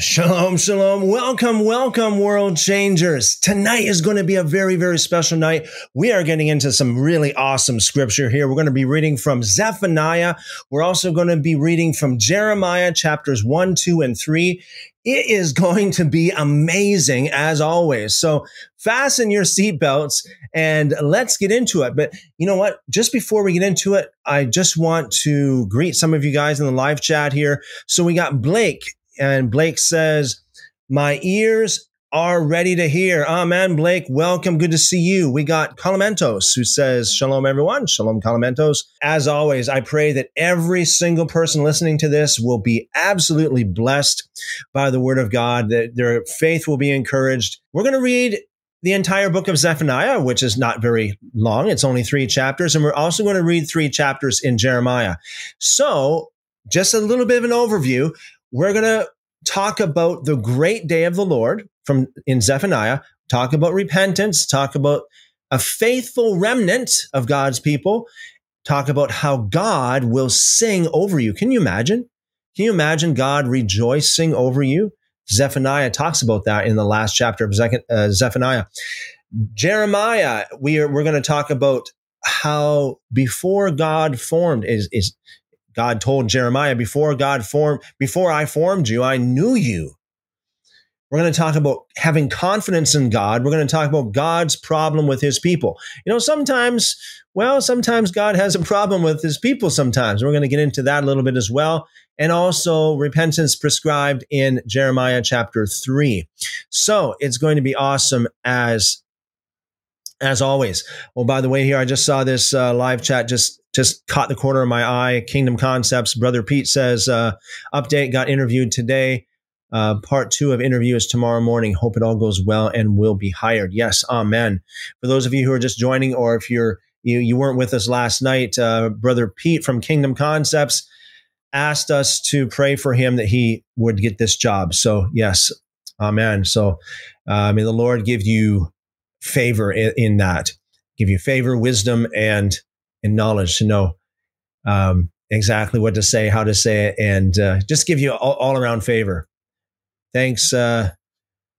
Shalom, shalom. Welcome, welcome, world changers. Tonight is going to be a very, very special night. We are getting into some really awesome scripture here. We're going to be reading from Zephaniah. We're also going to be reading from Jeremiah chapters one, two, and three. It is going to be amazing as always. So fasten your seatbelts and let's get into it. But you know what? Just before we get into it, I just want to greet some of you guys in the live chat here. So we got Blake and Blake says, My ears are ready to hear. Amen, Blake. Welcome. Good to see you. We got Calamentos who says, Shalom, everyone. Shalom, Calamentos. As always, I pray that every single person listening to this will be absolutely blessed by the word of God, that their faith will be encouraged. We're going to read the entire book of Zephaniah, which is not very long. It's only three chapters. And we're also going to read three chapters in Jeremiah. So, just a little bit of an overview. We're going to talk about the great day of the Lord from in Zephaniah, talk about repentance, talk about a faithful remnant of God's people, talk about how God will sing over you. Can you imagine? Can you imagine God rejoicing over you? Zephaniah talks about that in the last chapter of uh, Zephaniah. Jeremiah, we are, we're going to talk about how before God formed is, is God told Jeremiah, before God formed, before I formed you, I knew you. We're going to talk about having confidence in God. We're going to talk about God's problem with his people. You know, sometimes, well, sometimes God has a problem with his people sometimes. We're going to get into that a little bit as well. And also repentance prescribed in Jeremiah chapter 3. So it's going to be awesome as as always. Well, by the way, here I just saw this uh, live chat just just caught the corner of my eye. Kingdom Concepts, brother Pete says, uh, update got interviewed today. Uh, part two of interview is tomorrow morning. Hope it all goes well and will be hired. Yes, amen. For those of you who are just joining, or if you're you you weren't with us last night, uh, brother Pete from Kingdom Concepts asked us to pray for him that he would get this job. So yes, amen. So uh, may the Lord give you favor in, in that, give you favor, wisdom, and and knowledge to know um, exactly what to say, how to say it, and uh, just give you all, all around favor. Thanks, uh,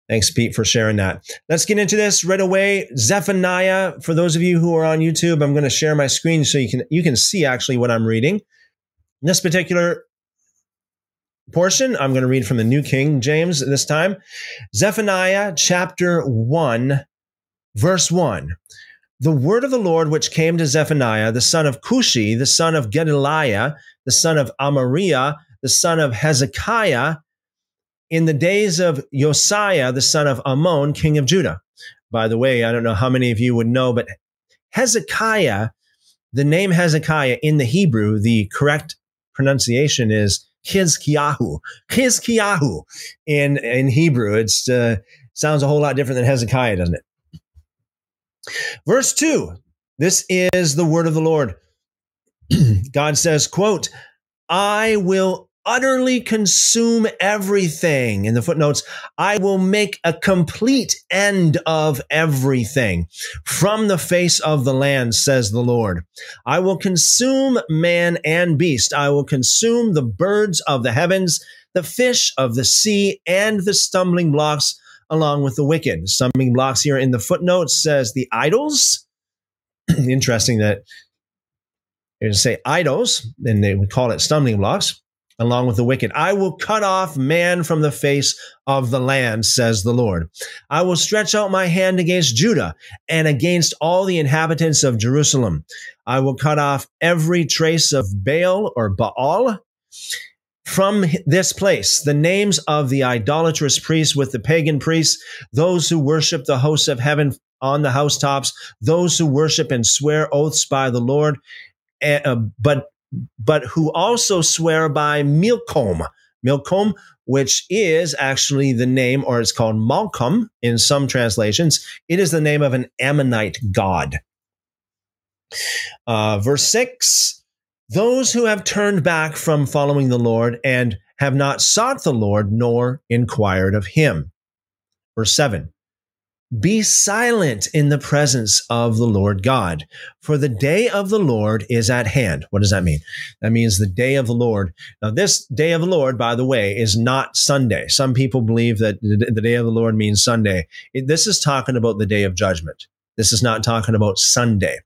thanks, Pete, for sharing that. Let's get into this right away. Zephaniah. For those of you who are on YouTube, I'm going to share my screen so you can you can see actually what I'm reading. In this particular portion, I'm going to read from the New King James this time. Zephaniah chapter one Verse 1 The word of the Lord which came to Zephaniah, the son of Cushi, the son of Gedaliah, the son of Amariah, the son of Hezekiah, in the days of Josiah, the son of Amon, king of Judah. By the way, I don't know how many of you would know, but Hezekiah, the name Hezekiah in the Hebrew, the correct pronunciation is Hizkiyahu. Hizkiyahu in, in Hebrew. It uh, sounds a whole lot different than Hezekiah, doesn't it? Verse 2 This is the word of the Lord. God says, quote, I will utterly consume everything. In the footnotes, I will make a complete end of everything from the face of the land, says the Lord. I will consume man and beast. I will consume the birds of the heavens, the fish of the sea, and the stumbling blocks along with the wicked. Stumbling blocks here in the footnotes says the idols. Interesting that you say idols, and they would call it stumbling blocks, along with the wicked. I will cut off man from the face of the land, says the Lord. I will stretch out my hand against Judah and against all the inhabitants of Jerusalem. I will cut off every trace of Baal or Baal from this place the names of the idolatrous priests with the pagan priests, those who worship the hosts of heaven on the housetops, those who worship and swear oaths by the Lord, uh, but but who also swear by Milcom, Milcom, which is actually the name, or it's called Malcolm in some translations. It is the name of an Ammonite god. Uh, verse six those who have turned back from following the Lord and have not sought the Lord nor inquired of him. Verse 7 be silent in the presence of the Lord God, for the day of the Lord is at hand. What does that mean? That means the day of the Lord. Now, this day of the Lord, by the way, is not Sunday. Some people believe that the day of the Lord means Sunday. This is talking about the day of judgment. This is not talking about Sunday.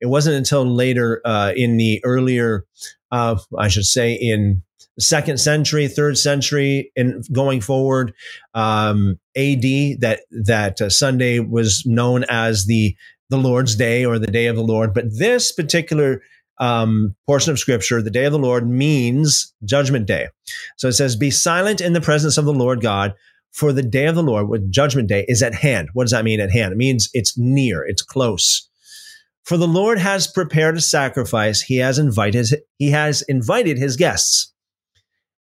It wasn't until later uh, in the earlier, uh, I should say, in second century, third century, and going forward, um, AD that that uh, Sunday was known as the the Lord's Day or the Day of the Lord. But this particular um, portion of Scripture, the Day of the Lord, means Judgment Day. So it says, "Be silent in the presence of the Lord God." For the day of the Lord, with Judgment Day, is at hand. What does that mean? At hand. It means it's near. It's close. For the Lord has prepared a sacrifice. He has invited. He has invited his guests.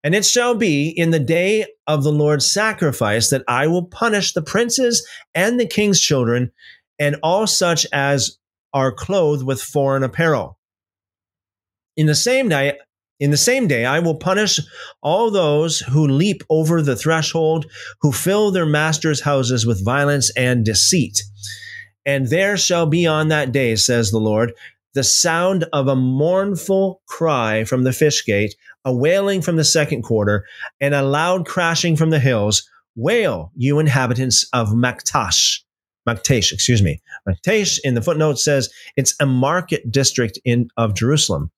And it shall be in the day of the Lord's sacrifice that I will punish the princes and the king's children and all such as are clothed with foreign apparel. In the same day, in the same day, I will punish all those who leap over the threshold, who fill their masters' houses with violence and deceit. And there shall be on that day, says the Lord, the sound of a mournful cry from the fish gate, a wailing from the second quarter, and a loud crashing from the hills. Wail, you inhabitants of Maktesh. Maktesh, excuse me. Maktesh in the footnote says it's a market district in of Jerusalem.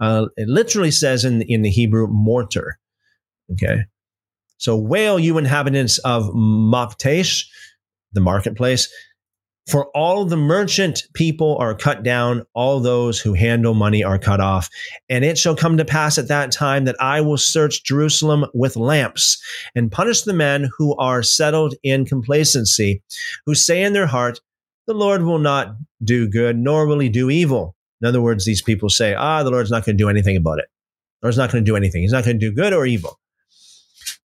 Uh, it literally says in in the Hebrew mortar. Okay, so wail, you inhabitants of Maktesh, the marketplace. For all the merchant people are cut down, all those who handle money are cut off. And it shall come to pass at that time that I will search Jerusalem with lamps and punish the men who are settled in complacency, who say in their heart, The Lord will not do good, nor will he do evil. In other words, these people say, Ah, the Lord's not going to do anything about it. The Lord's not going to do anything. He's not going to do good or evil.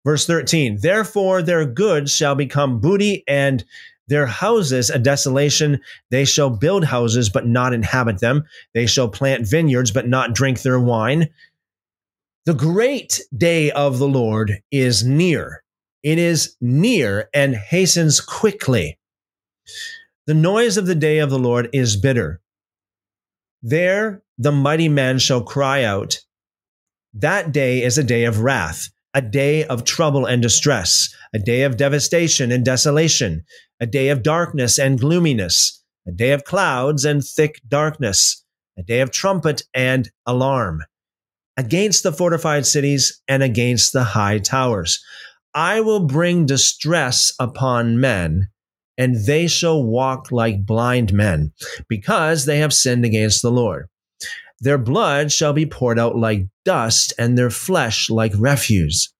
Verse 13, therefore their goods shall become booty and their houses a desolation. They shall build houses, but not inhabit them. They shall plant vineyards, but not drink their wine. The great day of the Lord is near. It is near and hastens quickly. The noise of the day of the Lord is bitter. There the mighty man shall cry out. That day is a day of wrath, a day of trouble and distress, a day of devastation and desolation, a day of darkness and gloominess, a day of clouds and thick darkness, a day of trumpet and alarm, against the fortified cities and against the high towers. I will bring distress upon men, and they shall walk like blind men, because they have sinned against the Lord. Their blood shall be poured out like dust, and their flesh like refuse.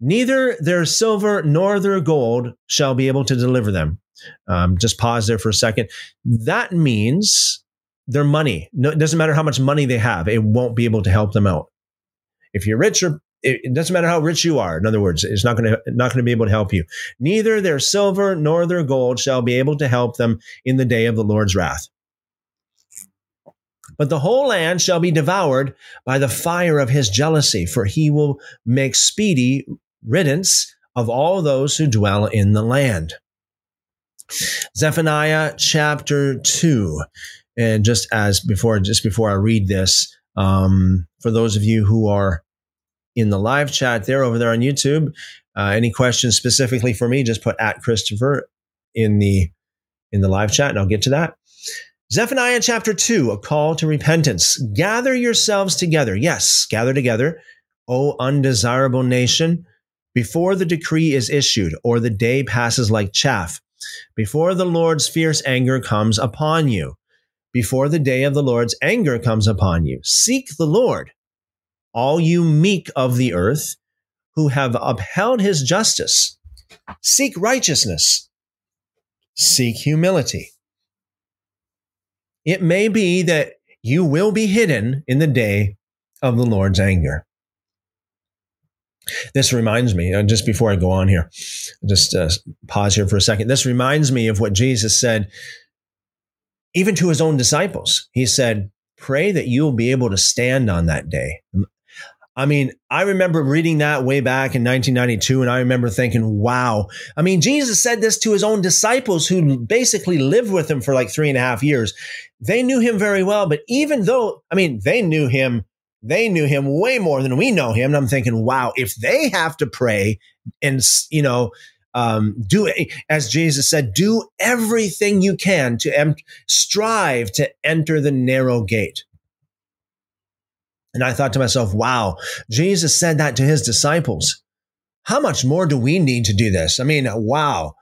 Neither their silver nor their gold shall be able to deliver them. Um, just pause there for a second. That means their money. No, it doesn't matter how much money they have, it won't be able to help them out. If you're rich or it doesn't matter how rich you are. In other words, it's not going to not going to be able to help you. Neither their silver nor their gold shall be able to help them in the day of the Lord's wrath. But the whole land shall be devoured by the fire of his jealousy, for he will make speedy riddance of all those who dwell in the land. Zephaniah chapter 2. And just as before, just before I read this, um, for those of you who are in the live chat there over there on YouTube, uh, any questions specifically for me, just put at Christopher in the in the live chat, and I'll get to that. Zephaniah chapter 2, a call to repentance. Gather yourselves together. Yes, gather together, O undesirable nation before the decree is issued or the day passes like chaff, before the Lord's fierce anger comes upon you, before the day of the Lord's anger comes upon you. Seek the Lord, all you meek of the earth who have upheld his justice. Seek righteousness. Seek humility. It may be that you will be hidden in the day of the Lord's anger. This reminds me, uh, just before I go on here, just uh, pause here for a second. This reminds me of what Jesus said, even to his own disciples. He said, Pray that you will be able to stand on that day. I mean, I remember reading that way back in 1992, and I remember thinking, wow. I mean, Jesus said this to his own disciples who basically lived with him for like three and a half years. They knew him very well, but even though, I mean, they knew him, they knew him way more than we know him. And I'm thinking, wow, if they have to pray and, you know, um, do as Jesus said, do everything you can to em- strive to enter the narrow gate. And I thought to myself, wow, Jesus said that to his disciples. How much more do we need to do this? I mean, wow.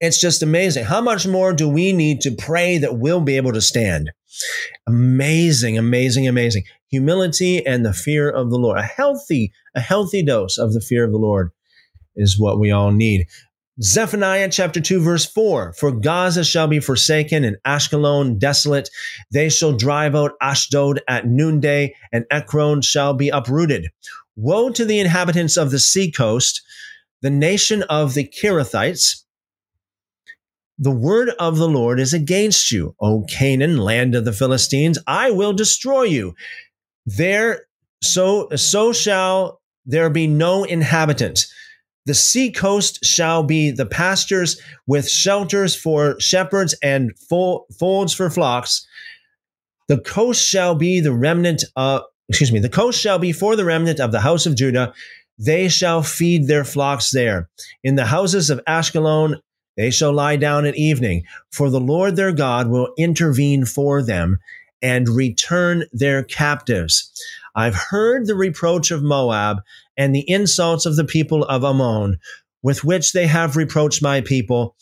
It's just amazing. How much more do we need to pray that we'll be able to stand? Amazing, amazing, amazing. Humility and the fear of the Lord. A healthy, a healthy dose of the fear of the Lord is what we all need. Zephaniah chapter 2, verse 4 For Gaza shall be forsaken and Ashkelon desolate. They shall drive out Ashdod at noonday, and Ekron shall be uprooted. Woe to the inhabitants of the seacoast, the nation of the Cherethites. The word of the Lord is against you, O Canaan, land of the Philistines. I will destroy you. There, so, so shall there be no inhabitants. The sea coast shall be the pastures with shelters for shepherds and folds for flocks. The coast shall be the remnant of, excuse me, the coast shall be for the remnant of the house of Judah. They shall feed their flocks there. In the houses of Ashkelon, they shall lie down at evening, for the Lord their God will intervene for them and return their captives. I've heard the reproach of Moab and the insults of the people of Ammon, with which they have reproached my people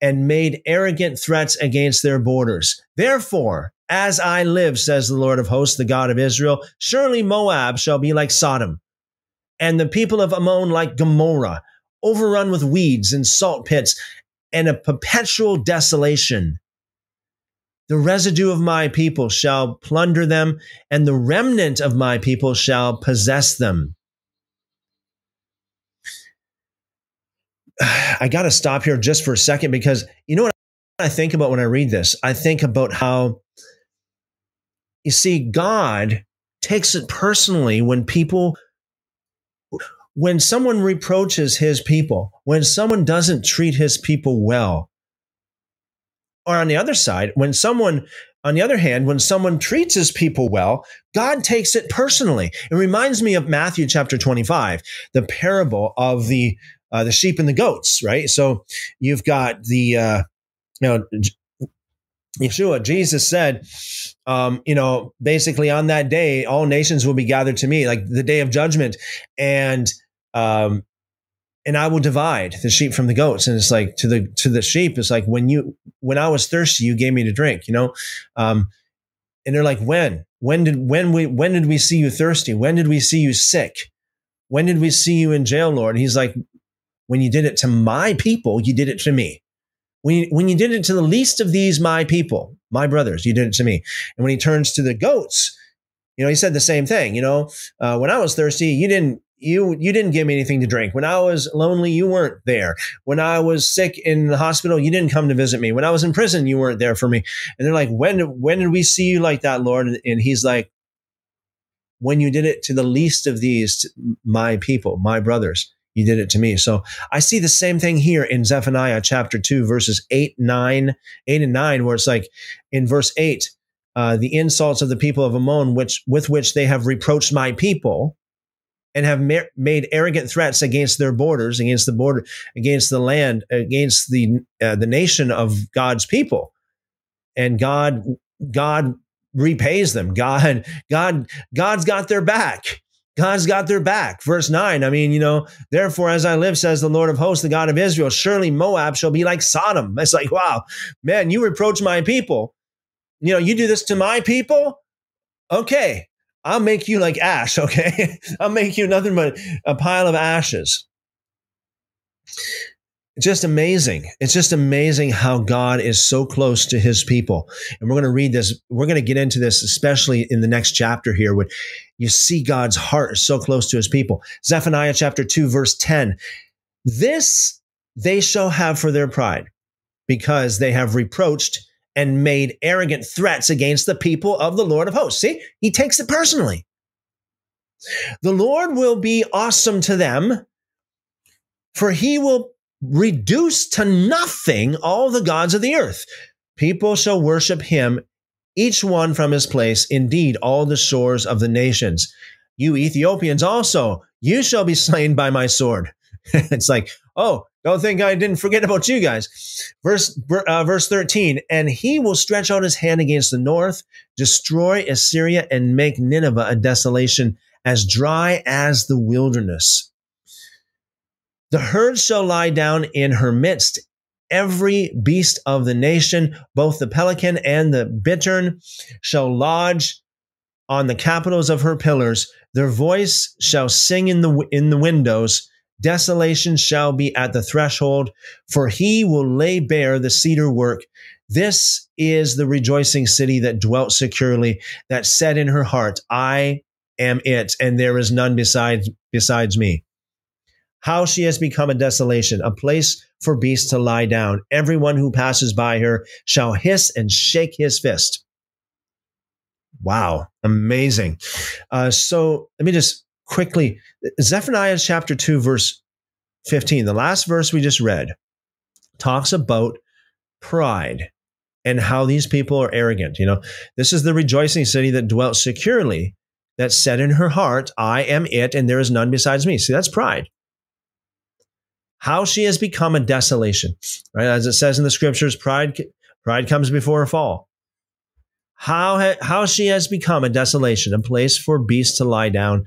and made arrogant threats against their borders. Therefore, as I live, says the Lord of hosts, the God of Israel, surely Moab shall be like Sodom, and the people of Ammon like Gomorrah, overrun with weeds and salt pits, and a perpetual desolation. The residue of my people shall plunder them, and the remnant of my people shall possess them. I got to stop here just for a second because you know what I think about when I read this? I think about how you see, God takes it personally when people, when someone reproaches his people, when someone doesn't treat his people well. Or on the other side, when someone, on the other hand, when someone treats his people well, God takes it personally. It reminds me of Matthew chapter 25, the parable of the uh, the sheep and the goats, right? So you've got the, uh, you know, Yeshua, Jesus said, um, you know, basically on that day, all nations will be gathered to me, like the day of judgment, and um, and I will divide the sheep from the goats. And it's like to the to the sheep, it's like when you when I was thirsty, you gave me to drink, you know. Um, and they're like, when? When did when we when did we see you thirsty? When did we see you sick? When did we see you in jail, Lord? And he's like, when you did it to my people, you did it to me. When you, when you did it to the least of these, my people, my brothers, you did it to me. And when he turns to the goats, you know, he said the same thing. You know, uh, when I was thirsty, you didn't you you didn't give me anything to drink. When I was lonely, you weren't there. When I was sick in the hospital, you didn't come to visit me. When I was in prison, you weren't there for me. And they're like, when when did we see you like that, Lord? And he's like, when you did it to the least of these, my people, my brothers you did it to me. So I see the same thing here in Zephaniah chapter 2, verses 8, 9, 8 and 9, where it's like in verse 8, uh, the insults of the people of Ammon, which with which they have reproached my people and have ma- made arrogant threats against their borders, against the border, against the land, against the uh, the nation of God's people. And God, God repays them. God, God, God's got their back. God's got their back. Verse 9, I mean, you know, therefore, as I live, says the Lord of hosts, the God of Israel, surely Moab shall be like Sodom. It's like, wow, man, you reproach my people. You know, you do this to my people. Okay, I'll make you like ash. Okay, I'll make you nothing but a pile of ashes just amazing. It's just amazing how God is so close to his people. And we're going to read this. We're going to get into this, especially in the next chapter here, when you see God's heart is so close to his people. Zephaniah chapter 2, verse 10. This they shall have for their pride, because they have reproached and made arrogant threats against the people of the Lord of hosts. See, he takes it personally. The Lord will be awesome to them, for he will reduce to nothing all the gods of the earth. People shall worship him, each one from his place, indeed, all the shores of the nations. You Ethiopians also, you shall be slain by my sword. it's like, oh, don't think I didn't forget about you guys. Verse uh, verse 13, and he will stretch out his hand against the north, destroy Assyria, and make Nineveh a desolation as dry as the wilderness. The herd shall lie down in her midst, every beast of the nation, both the pelican and the bittern, shall lodge on the capitals of her pillars. Their voice shall sing in the in the windows. Desolation shall be at the threshold, for he will lay bare the cedar work. This is the rejoicing city that dwelt securely, that said in her heart, I am it, and there is none besides besides me. How she has become a desolation, a place for beasts to lie down. Everyone who passes by her shall hiss and shake his fist. Wow, amazing. Uh, so let me just quickly Zephaniah chapter 2, verse 15, the last verse we just read, talks about pride and how these people are arrogant. You know, this is the rejoicing city that dwelt securely, that said in her heart, I am it, and there is none besides me. See, that's pride. How she has become a desolation, right? As it says in the scriptures, pride, pride comes before a fall. How, ha- how she has become a desolation, a place for beasts to lie down,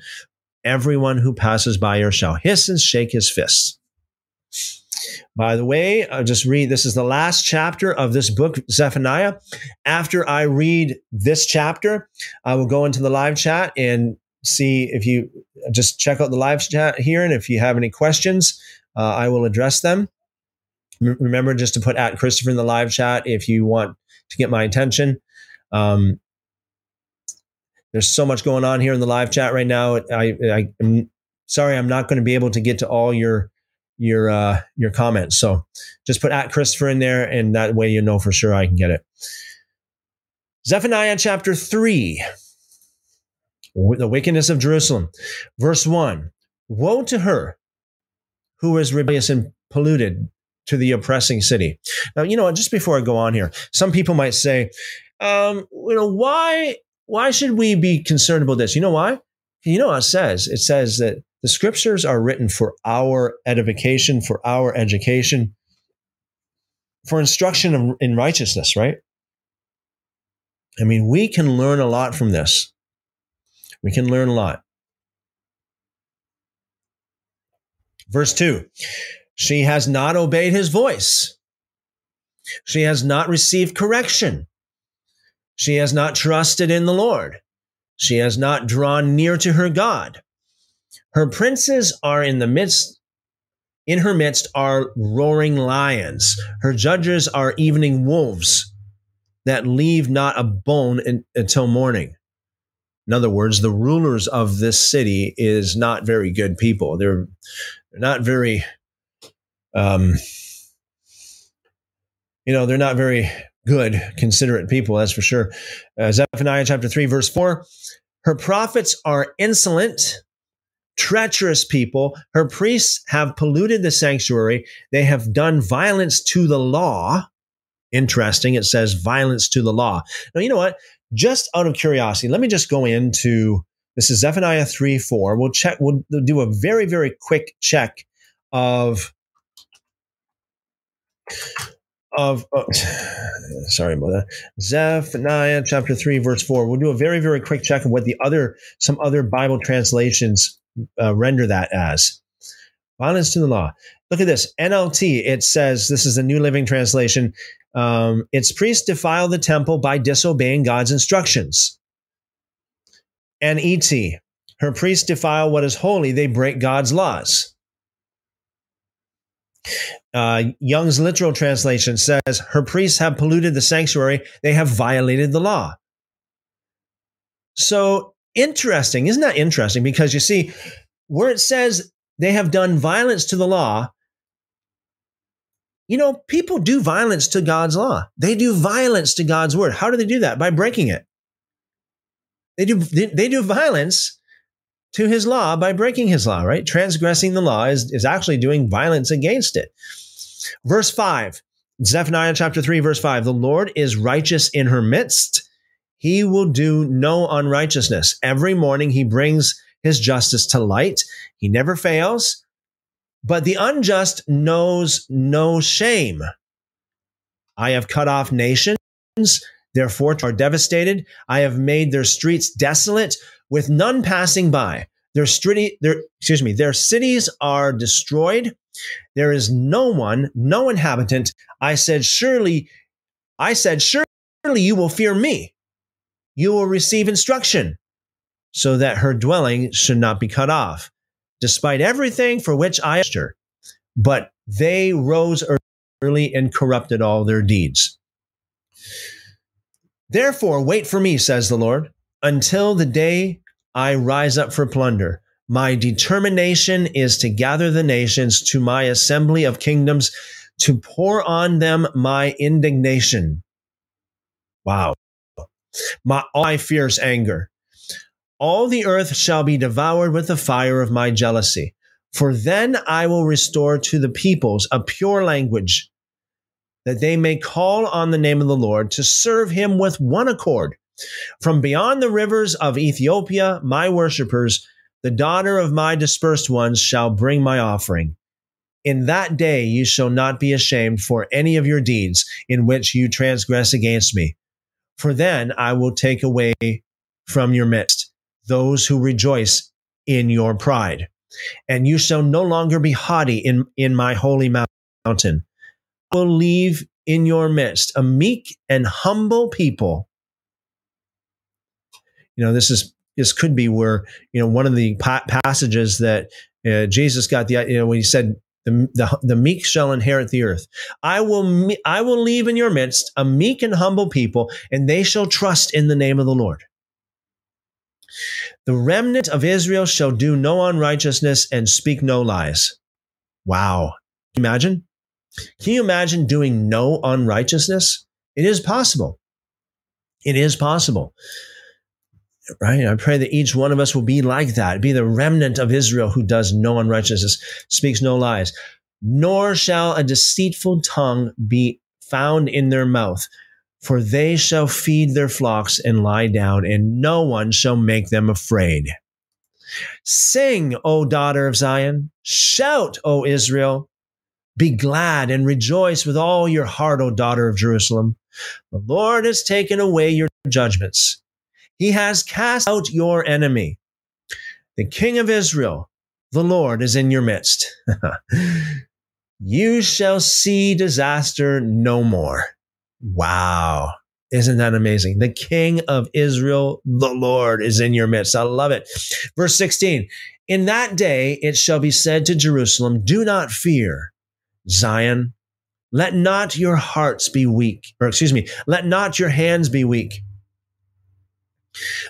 Everyone who passes by her shall hiss and shake his fists. By the way, I'll just read this is the last chapter of this book, Zephaniah. After I read this chapter, I will go into the live chat and see if you just check out the live chat here. And if you have any questions, uh, I will address them. M- remember just to put at Christopher in the live chat if you want to get my attention. Um, there's so much going on here in the live chat right now. I, I am sorry, I'm not going to be able to get to all your your uh, your comments. So just put at Christopher in there, and that way you know for sure I can get it. Zephaniah chapter three, the wickedness of Jerusalem, verse one. Woe to her who is rebellious and polluted to the oppressing city. Now, you know, just before I go on here, some people might say, um, you know, why why should we be concerned about this? You know why? You know what it says? It says that the scriptures are written for our edification, for our education, for instruction in righteousness, right? I mean, we can learn a lot from this. We can learn a lot. Verse 2 She has not obeyed his voice. She has not received correction. She has not trusted in the Lord. She has not drawn near to her God. Her princes are in the midst, in her midst are roaring lions. Her judges are evening wolves that leave not a bone in, until morning. In other words, the rulers of this city is not very good people. They're, they're not very, um, you know, they're not very good, considerate people, that's for sure. Uh, Zephaniah chapter 3, verse 4 Her prophets are insolent, treacherous people. Her priests have polluted the sanctuary. They have done violence to the law. Interesting. It says violence to the law. Now, you know what? Just out of curiosity, let me just go into this is Zephaniah 3 4. We'll check, we'll do a very, very quick check of of uh, sorry about that. Zephaniah chapter 3 verse 4 we'll do a very very quick check of what the other some other bible translations uh, render that as. Violence to the law. Look at this. Nlt it says this is the new living translation um, its priests defile the temple by disobeying god's instructions. NET her priests defile what is holy. They break god's laws uh, Young's literal translation says, Her priests have polluted the sanctuary, they have violated the law. So interesting. Isn't that interesting? Because you see, where it says they have done violence to the law, you know, people do violence to God's law. They do violence to God's word. How do they do that? By breaking it. They do, they, they do violence to his law by breaking his law, right? Transgressing the law is, is actually doing violence against it. Verse 5, Zephaniah chapter 3, verse 5 The Lord is righteous in her midst. He will do no unrighteousness. Every morning he brings his justice to light. He never fails. But the unjust knows no shame. I have cut off nations, their forts are devastated. I have made their streets desolate with none passing by. Their street, their, excuse me, their cities are destroyed. There is no one, no inhabitant. I said, surely, I said, surely you will fear me. You will receive instruction so that her dwelling should not be cut off, despite everything for which I asked her. But they rose early and corrupted all their deeds. Therefore, wait for me, says the Lord, until the day I rise up for plunder. My determination is to gather the nations to my assembly of kingdoms to pour on them my indignation. Wow. My, my fierce anger. All the earth shall be devoured with the fire of my jealousy. For then I will restore to the peoples a pure language, that they may call on the name of the Lord to serve him with one accord. From beyond the rivers of Ethiopia, my worshippers, the daughter of my dispersed ones, shall bring my offering. In that day you shall not be ashamed for any of your deeds in which you transgress against me. For then I will take away from your midst those who rejoice in your pride. And you shall no longer be haughty in, in my holy mountain. I will leave in your midst a meek and humble people. You know, this is this could be where you know one of the pa- passages that uh, Jesus got the you know when he said the, the, the meek shall inherit the earth. I will me- I will leave in your midst a meek and humble people, and they shall trust in the name of the Lord. The remnant of Israel shall do no unrighteousness and speak no lies. Wow. Can you imagine? Can you imagine doing no unrighteousness? It is possible. It is possible. Right? I pray that each one of us will be like that, be the remnant of Israel who does no unrighteousness, speaks no lies. Nor shall a deceitful tongue be found in their mouth, for they shall feed their flocks and lie down, and no one shall make them afraid. Sing, O daughter of Zion. Shout, O Israel. Be glad and rejoice with all your heart, O daughter of Jerusalem. The Lord has taken away your judgments. He has cast out your enemy. The King of Israel, the Lord, is in your midst. you shall see disaster no more. Wow. Isn't that amazing? The King of Israel, the Lord, is in your midst. I love it. Verse 16 In that day it shall be said to Jerusalem, Do not fear, Zion. Let not your hearts be weak, or excuse me, let not your hands be weak.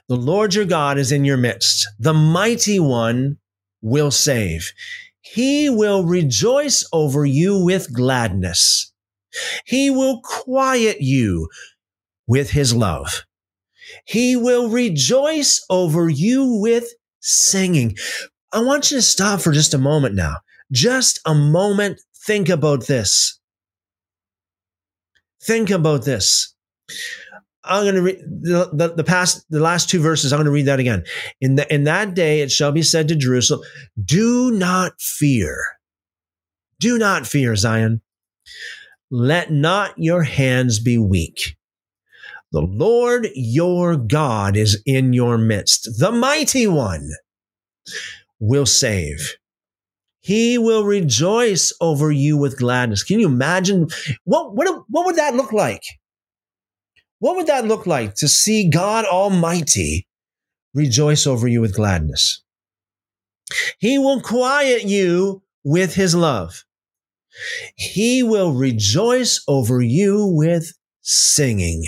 The Lord your God is in your midst. The mighty one will save. He will rejoice over you with gladness. He will quiet you with his love. He will rejoice over you with singing. I want you to stop for just a moment now. Just a moment. Think about this. Think about this. I'm going to read the, the, the, past, the last two verses. I'm going to read that again. In, the, in that day, it shall be said to Jerusalem, do not fear. Do not fear, Zion. Let not your hands be weak. The Lord your God is in your midst. The mighty one will save. He will rejoice over you with gladness. Can you imagine what, what, what would that look like? What would that look like to see God Almighty rejoice over you with gladness? He will quiet you with his love. He will rejoice over you with singing.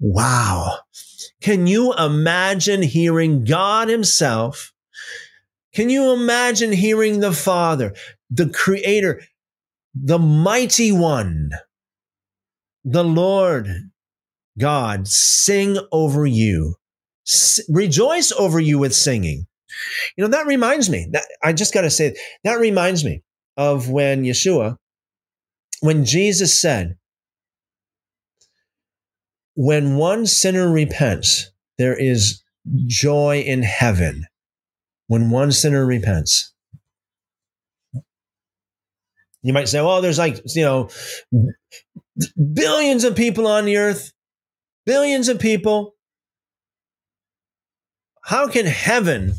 Wow. Can you imagine hearing God Himself? Can you imagine hearing the Father, the Creator, the Mighty One, the Lord God sing over you S- rejoice over you with singing. You know, that reminds me, that I just got to say, that reminds me of when Yeshua, when Jesus said, when one sinner repents, there is joy in heaven. When one sinner repents. You might say, well, there's like, you know, billions of people on the earth, billions of people. How can heaven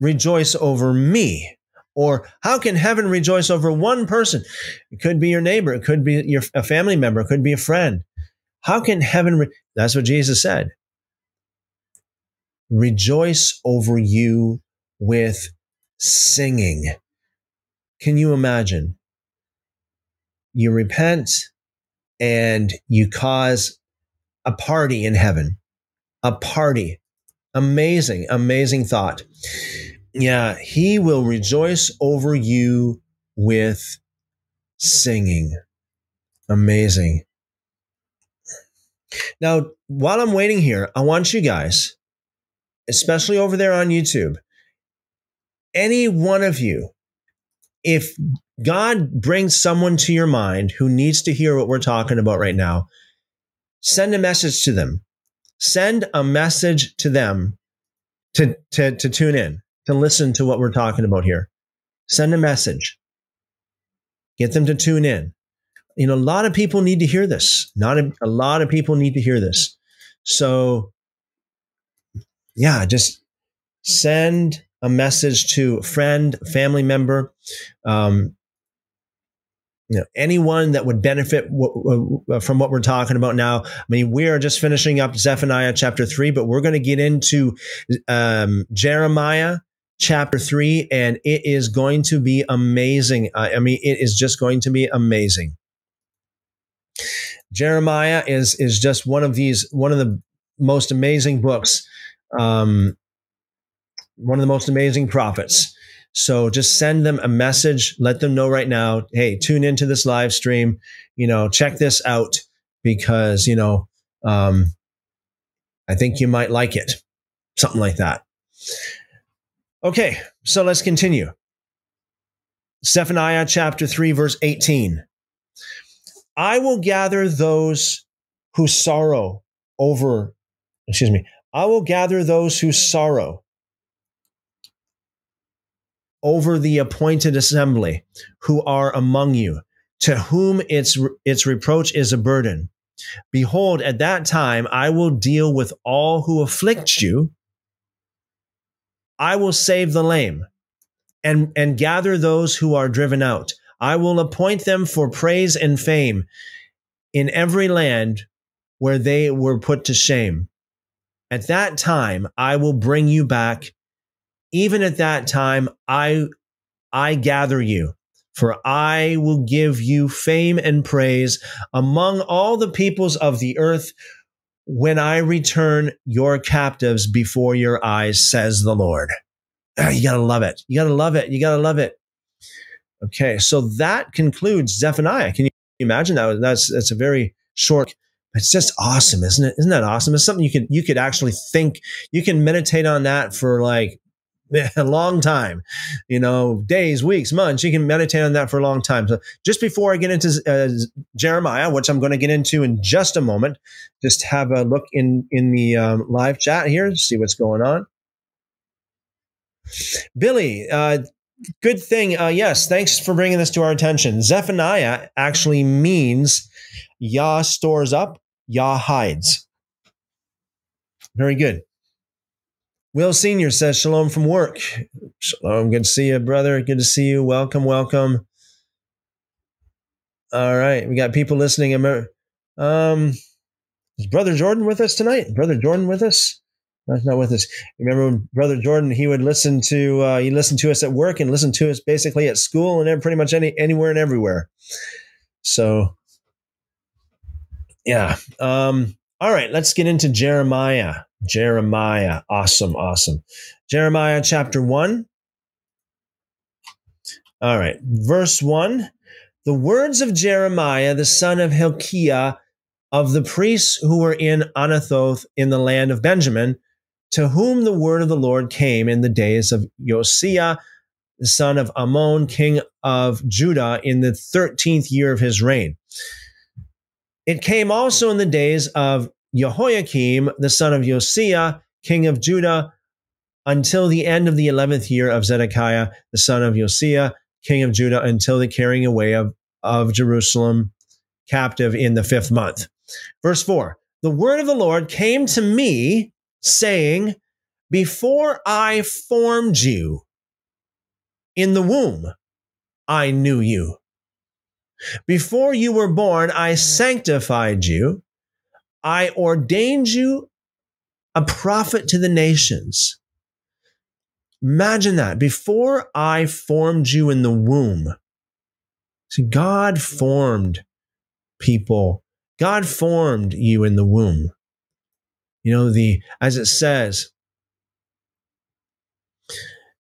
rejoice over me? Or how can heaven rejoice over one person? It could be your neighbor. It could be your, a family member. It could be a friend. How can heaven? Re- That's what Jesus said. Rejoice over you with singing. Can you imagine? You repent and you cause a party in heaven. A party. Amazing, amazing thought. Yeah, he will rejoice over you with singing. Amazing. Now, while I'm waiting here, I want you guys, especially over there on YouTube, any one of you, if God brings someone to your mind who needs to hear what we're talking about right now, send a message to them. Send a message to them to, to, to tune in, to listen to what we're talking about here. Send a message. Get them to tune in. You know, a lot of people need to hear this. Not a, a lot of people need to hear this. So, yeah, just send a message to a friend, family member, um, you know, anyone that would benefit w- w- from what we're talking about now. I mean, we are just finishing up Zephaniah chapter three, but we're going to get into um, Jeremiah chapter three, and it is going to be amazing. I mean, it is just going to be amazing. Jeremiah is is just one of these one of the most amazing books, um, one of the most amazing prophets. So just send them a message, let them know right now, hey, tune into this live stream, you know, check this out because you know, um, I think you might like it, something like that. Okay, so let's continue. Zephaniah chapter 3, verse 18. I will gather those who sorrow over, excuse me, I will gather those who sorrow over the appointed assembly who are among you, to whom its, its reproach is a burden. Behold, at that time I will deal with all who afflict you. I will save the lame and, and gather those who are driven out. I will appoint them for praise and fame in every land where they were put to shame. At that time, I will bring you back. Even at that time, I, I gather you, for I will give you fame and praise among all the peoples of the earth when I return your captives before your eyes, says the Lord. Ah, you gotta love it. You gotta love it. You gotta love it. Okay, so that concludes Zephaniah. Can you imagine that? That's that's a very short. It's just awesome, isn't it? Isn't that awesome? It's something you could you could actually think. You can meditate on that for like a long time, you know, days, weeks, months. You can meditate on that for a long time. So just before I get into uh, Jeremiah, which I'm going to get into in just a moment, just have a look in in the um, live chat here, see what's going on. Billy, uh, good thing. Uh, yes, thanks for bringing this to our attention. Zephaniah actually means Yah stores up, Yah hides. Very good. Will Senior says shalom from work. Shalom. Good to see you, brother. Good to see you. Welcome, welcome. All right, we got people listening. Um, is Brother Jordan with us tonight? Brother Jordan with us? That's not with us. Remember when Brother Jordan, he would listen to, uh, he listened to us at work and listen to us basically at school and pretty much any, anywhere and everywhere. So, yeah. Um, all right, let's get into Jeremiah. Jeremiah. Awesome, awesome. Jeremiah chapter 1. All right, verse 1. The words of Jeremiah, the son of Hilkiah, of the priests who were in Anathoth in the land of Benjamin, to whom the word of the Lord came in the days of Josiah, the son of Amon, king of Judah, in the 13th year of his reign. It came also in the days of Jehoiakim, the son of Josiah, king of Judah, until the end of the 11th year of Zedekiah, the son of Josiah, king of Judah, until the carrying away of, of Jerusalem captive in the fifth month. Verse 4 The word of the Lord came to me, saying, Before I formed you in the womb, I knew you. Before you were born, I sanctified you. I ordained you a prophet to the nations. Imagine that. Before I formed you in the womb, see, God formed people. God formed you in the womb. You know, the as it says,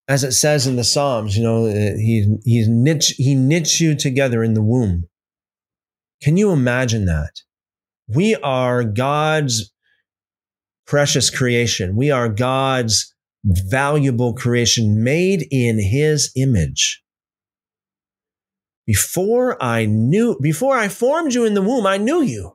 as it says in the Psalms, you know, uh, he he, knit he knits you together in the womb. Can you imagine that? We are God's precious creation. We are God's valuable creation made in his image. Before I knew, before I formed you in the womb, I knew you.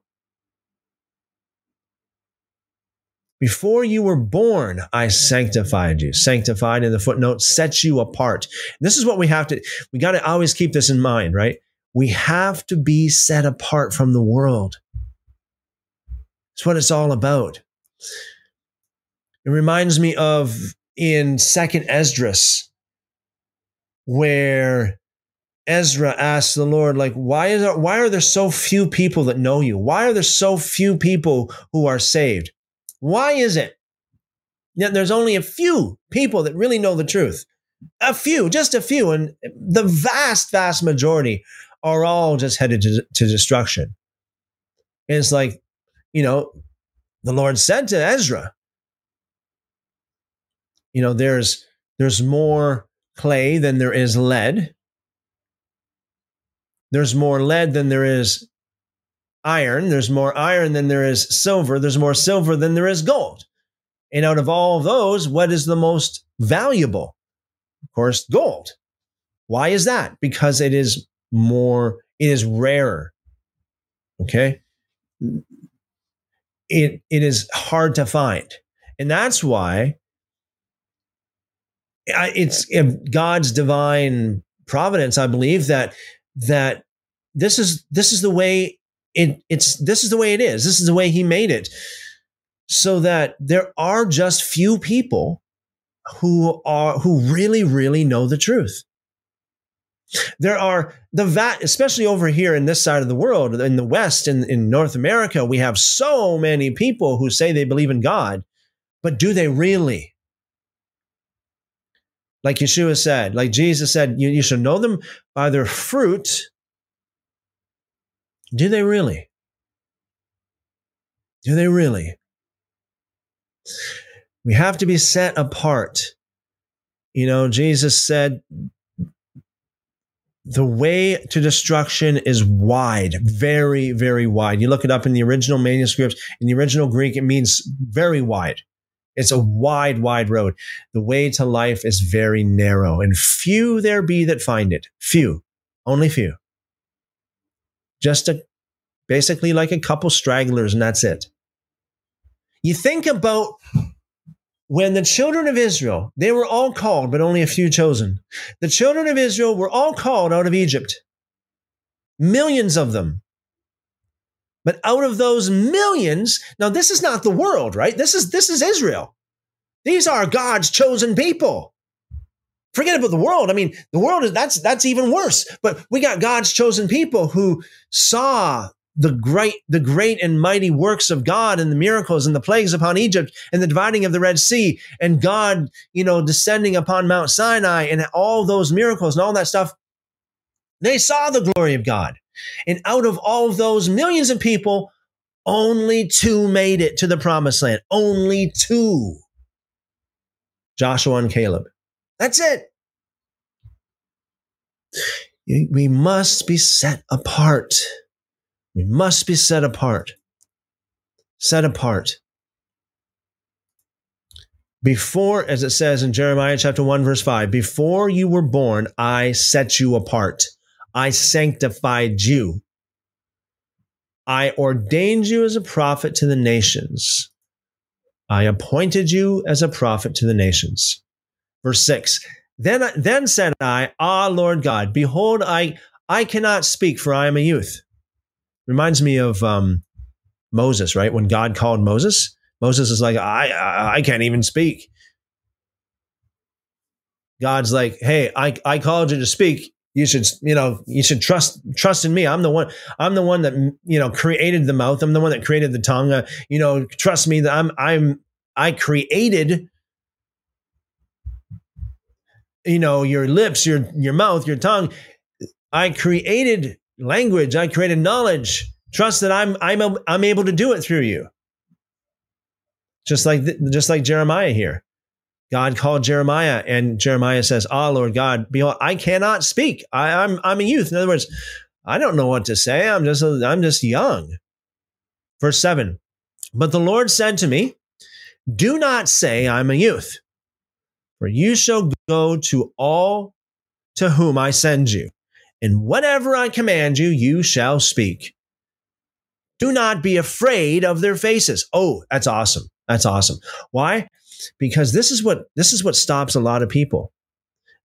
Before you were born, I sanctified you. Sanctified in the footnote, set you apart. This is what we have to, we got to always keep this in mind, right? We have to be set apart from the world. It's what it's all about. It reminds me of in Second Esdras, where Ezra asks the Lord, like, why is there, why are there so few people that know you? Why are there so few people who are saved? Why is it that there's only a few people that really know the truth? A few, just a few, and the vast, vast majority are all just headed to, to destruction. And it's like, you know, the Lord said to Ezra, you know, there's there's more clay than there is lead. There's more lead than there is iron. There's more iron than there is silver. There's more silver than there is gold. And out of all of those, what is the most valuable? Of course, gold. Why is that? Because it is more, it is rarer. Okay. It, it is hard to find. And that's why it's God's divine providence, I believe that, that this is, this is the way it, it's this is the way it is. This is the way he made it. So that there are just few people who are who really, really know the truth. There are the vat, especially over here in this side of the world, in the West, in, in North America, we have so many people who say they believe in God, but do they really? Like Yeshua said, like Jesus said, you, you should know them by their fruit do they really? Do they really? We have to be set apart. You know, Jesus said, the way to destruction is wide, very, very wide. You look it up in the original manuscripts. In the original Greek, it means very wide. It's a wide, wide road. The way to life is very narrow, and few there be that find it. Few, only few just a basically like a couple stragglers, and that's it. You think about when the children of Israel, they were all called, but only a few chosen. The children of Israel were all called out of Egypt, millions of them. But out of those millions, now this is not the world, right? This is this is Israel. These are God's chosen people. Forget about the world. I mean, the world is that's that's even worse. But we got God's chosen people who saw the great the great and mighty works of God and the miracles and the plagues upon Egypt and the dividing of the Red Sea and God, you know, descending upon Mount Sinai and all those miracles and all that stuff. They saw the glory of God. And out of all of those millions of people, only two made it to the promised land. Only two. Joshua and Caleb. That's it. We must be set apart. We must be set apart. Set apart. before, as it says in Jeremiah chapter 1, verse 5, before you were born, I set you apart. I sanctified you. I ordained you as a prophet to the nations. I appointed you as a prophet to the nations. Verse 6 Then, then said I, Ah, Lord God, behold, I, I cannot speak, for I am a youth. Reminds me of um, Moses, right? When God called Moses, Moses is like, I, I, I can't even speak. God's like, hey, I, I called you to speak. You should, you know, you should trust trust in me. I'm the one. I'm the one that you know created the mouth. I'm the one that created the tongue. Uh, you know, trust me that I'm I'm I created. You know, your lips, your your mouth, your tongue. I created language. I created knowledge. Trust that I'm I'm I'm able to do it through you. Just like just like Jeremiah here. God called Jeremiah, and Jeremiah says, "Ah, oh, Lord God, behold, I cannot speak. I, am I'm, I'm a youth. In other words, I don't know what to say. I'm just I'm just young." Verse seven. But the Lord said to me, "Do not say I'm a youth, for you shall go to all to whom I send you, and whatever I command you, you shall speak." Do not be afraid of their faces. Oh, that's awesome. That's awesome. Why? Because this is what this is what stops a lot of people.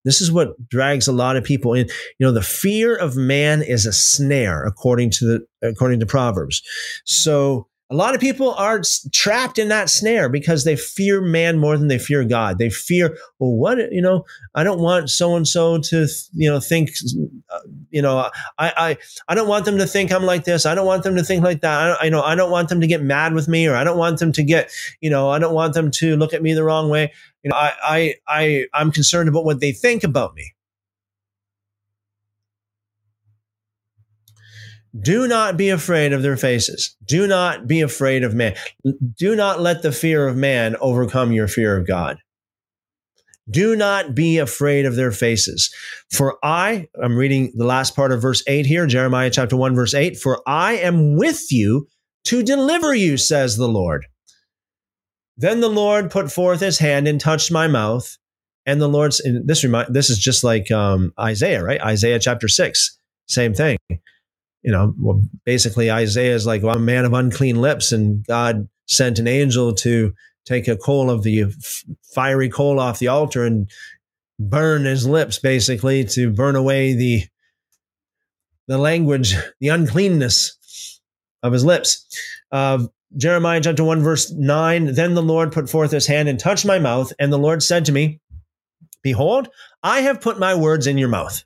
This is what drags a lot of people in. You know, the fear of man is a snare, according to the according to Proverbs. So a lot of people are trapped in that snare because they fear man more than they fear God. They fear, well, what, you know, I don't want so and so to, you know, think, uh, you know, I, I, I don't want them to think I'm like this. I don't want them to think like that. I, you know, I don't want them to get mad with me or I don't want them to get, you know, I don't want them to look at me the wrong way. You know, I, I, I, I'm concerned about what they think about me. Do not be afraid of their faces. Do not be afraid of man. Do not let the fear of man overcome your fear of God. Do not be afraid of their faces. For I, I'm reading the last part of verse 8 here, Jeremiah chapter 1, verse 8. For I am with you to deliver you, says the Lord. Then the Lord put forth his hand and touched my mouth. And the Lord's, and this remind, this is just like um, Isaiah, right? Isaiah chapter 6, same thing you know, well, basically Isaiah is like, well, I'm a man of unclean lips, and God sent an angel to take a coal of the fiery coal off the altar and burn his lips, basically to burn away the the language, the uncleanness of his lips. Uh, Jeremiah chapter 1, verse 9 Then the Lord put forth his hand and touched my mouth, and the Lord said to me, Behold, I have put my words in your mouth.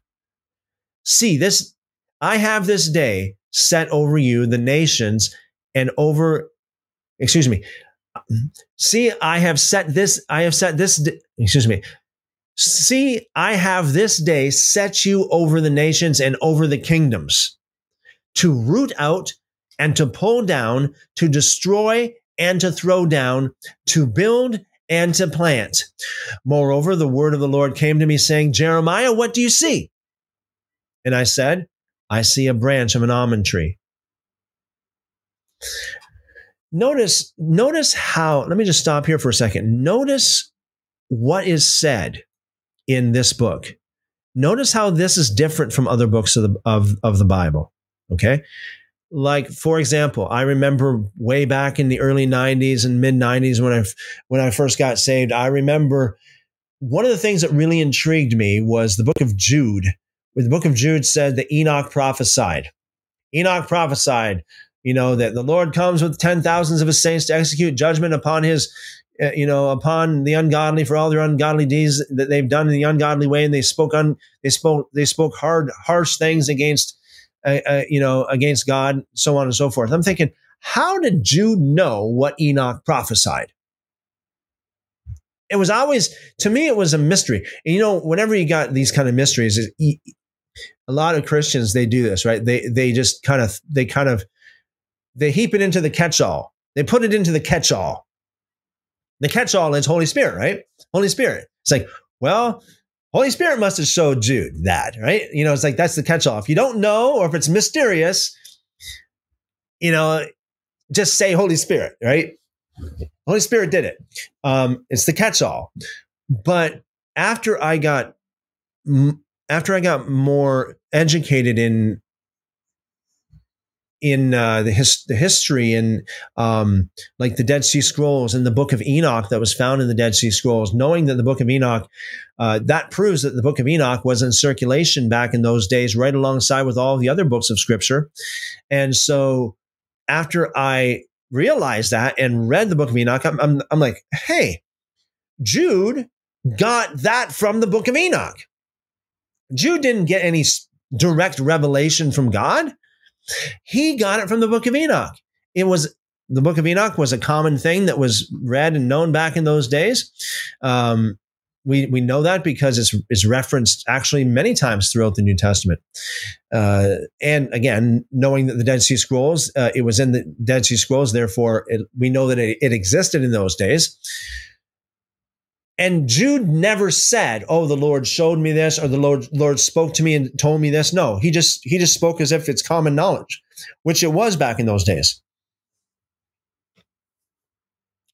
See, this I have this day set over you the nations and over, excuse me. See, I have set this, I have set this, excuse me. See, I have this day set you over the nations and over the kingdoms to root out and to pull down, to destroy and to throw down, to build and to plant. Moreover, the word of the Lord came to me saying, Jeremiah, what do you see? And I said, I see a branch of an almond tree. Notice, notice how, let me just stop here for a second. Notice what is said in this book. Notice how this is different from other books of the, of, of the Bible. Okay. Like, for example, I remember way back in the early 90s and mid 90s when I, when I first got saved, I remember one of the things that really intrigued me was the book of Jude the book of Jude said that Enoch prophesied. Enoch prophesied, you know, that the Lord comes with ten thousands of his saints to execute judgment upon his, uh, you know, upon the ungodly for all their ungodly deeds that they've done in the ungodly way, and they spoke on, they spoke, they spoke hard, harsh things against, uh, uh, you know, against God, so on and so forth. I'm thinking, how did Jude know what Enoch prophesied? It was always, to me, it was a mystery. And you know, whenever you got these kind of mysteries, a lot of Christians they do this, right? They they just kind of they kind of they heap it into the catch-all. They put it into the catch-all. The catch-all is Holy Spirit, right? Holy Spirit. It's like, well, Holy Spirit must have showed Jude that, right? You know, it's like that's the catch-all. If you don't know or if it's mysterious, you know, just say Holy Spirit, right? Holy Spirit did it. Um, it's the catch-all. But after I got after I got more educated in in uh, the, his, the history and um, like the Dead Sea Scrolls and the Book of Enoch that was found in the Dead Sea Scrolls, knowing that the Book of Enoch uh, that proves that the Book of Enoch was in circulation back in those days, right alongside with all the other books of Scripture. And so, after I realized that and read the Book of Enoch, I'm, I'm, I'm like, hey, Jude got that from the Book of Enoch. Jude didn't get any direct revelation from God. He got it from the book of Enoch. It was the book of Enoch was a common thing that was read and known back in those days. Um, we we know that because it's it's referenced actually many times throughout the New Testament. Uh, and again, knowing that the Dead Sea Scrolls, uh, it was in the Dead Sea Scrolls, therefore it, we know that it, it existed in those days. And Jude never said, "Oh, the Lord showed me this," or "The Lord Lord spoke to me and told me this." No, he just he just spoke as if it's common knowledge, which it was back in those days.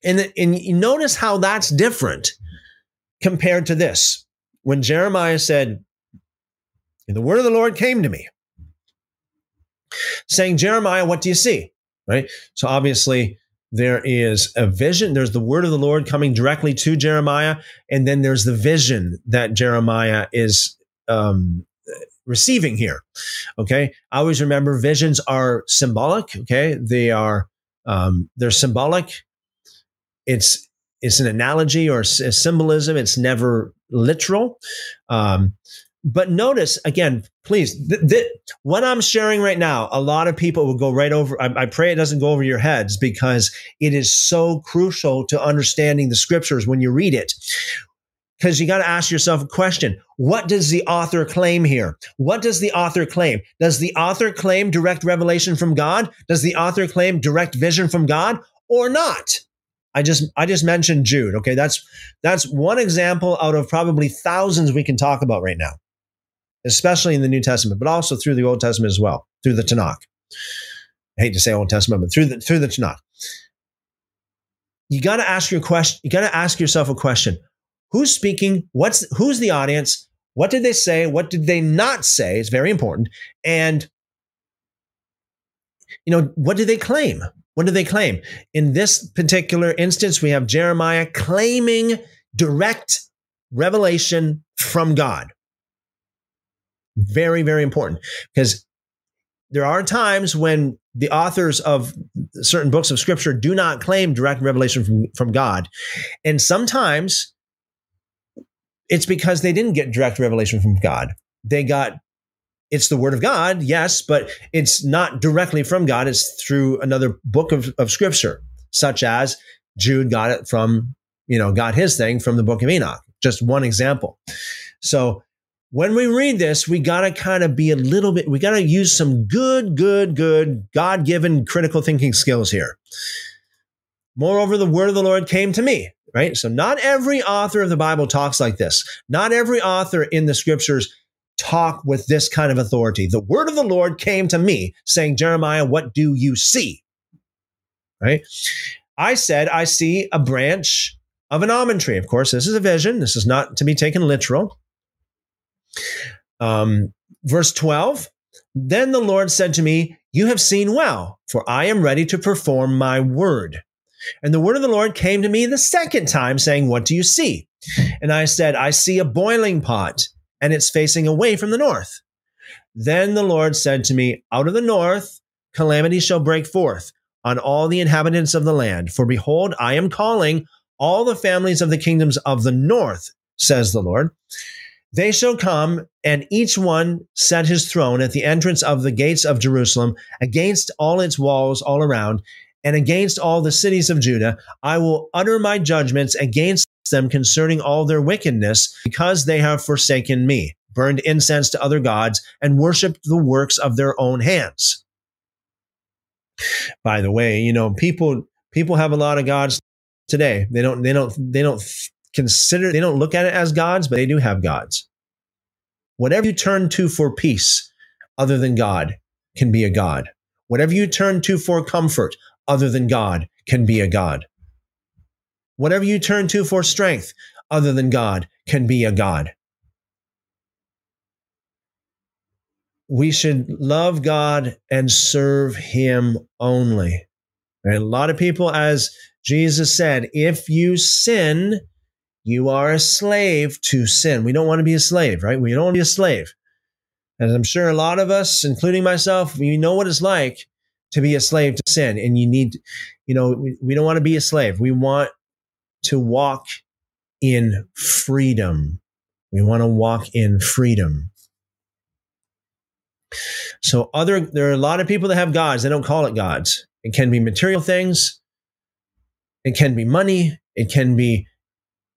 And and notice how that's different compared to this. When Jeremiah said, "The word of the Lord came to me," saying, "Jeremiah, what do you see?" Right. So obviously there is a vision. There's the word of the Lord coming directly to Jeremiah. And then there's the vision that Jeremiah is um, receiving here. Okay. I always remember visions are symbolic. Okay. They are, um, they're symbolic. It's, it's an analogy or a symbolism. It's never literal. Um, but notice again, please, th- th- what I'm sharing right now, a lot of people will go right over. I, I, pray it doesn't go over your heads because it is so crucial to understanding the scriptures when you read it. Because you got to ask yourself a question. What does the author claim here? What does the author claim? Does the author claim direct revelation from God? Does the author claim direct vision from God or not? I just I just mentioned Jude. Okay, that's that's one example out of probably thousands we can talk about right now especially in the New Testament, but also through the Old Testament as well, through the Tanakh. I hate to say Old Testament, but through the through the Tanakh. You got to ask your question. You got to ask yourself a question: Who's speaking? What's who's the audience? What did they say? What did they not say? It's very important. And you know, what do they claim? What do they claim? In this particular instance, we have Jeremiah claiming direct revelation from God. Very, very important because there are times when the authors of certain books of scripture do not claim direct revelation from, from God. And sometimes it's because they didn't get direct revelation from God. They got it's the word of God, yes, but it's not directly from God. It's through another book of, of scripture, such as Jude got it from, you know, got his thing from the book of Enoch. Just one example. So when we read this, we got to kind of be a little bit, we got to use some good, good, good God given critical thinking skills here. Moreover, the word of the Lord came to me, right? So, not every author of the Bible talks like this. Not every author in the scriptures talk with this kind of authority. The word of the Lord came to me, saying, Jeremiah, what do you see? Right? I said, I see a branch of an almond tree. Of course, this is a vision. This is not to be taken literal. Um, verse 12 Then the Lord said to me, You have seen well, for I am ready to perform my word. And the word of the Lord came to me the second time, saying, What do you see? And I said, I see a boiling pot, and it's facing away from the north. Then the Lord said to me, Out of the north, calamity shall break forth on all the inhabitants of the land. For behold, I am calling all the families of the kingdoms of the north, says the Lord. They shall come, and each one set his throne at the entrance of the gates of Jerusalem, against all its walls all around, and against all the cities of Judah. I will utter my judgments against them concerning all their wickedness, because they have forsaken me, burned incense to other gods, and worshiped the works of their own hands. By the way, you know, people people have a lot of gods today. They don't they don't they don't consider, they don't look at it as gods, but they do have gods. Whatever you turn to for peace other than God can be a God. Whatever you turn to for comfort other than God can be a God. whatever you turn to for strength other than God can be a God. We should love God and serve Him only. And a lot of people, as Jesus said, if you sin, you are a slave to sin. We don't want to be a slave, right? We don't want to be a slave. And I'm sure a lot of us, including myself, we know what it's like to be a slave to sin. And you need, you know, we, we don't want to be a slave. We want to walk in freedom. We want to walk in freedom. So other there are a lot of people that have gods, they don't call it gods. It can be material things, it can be money, it can be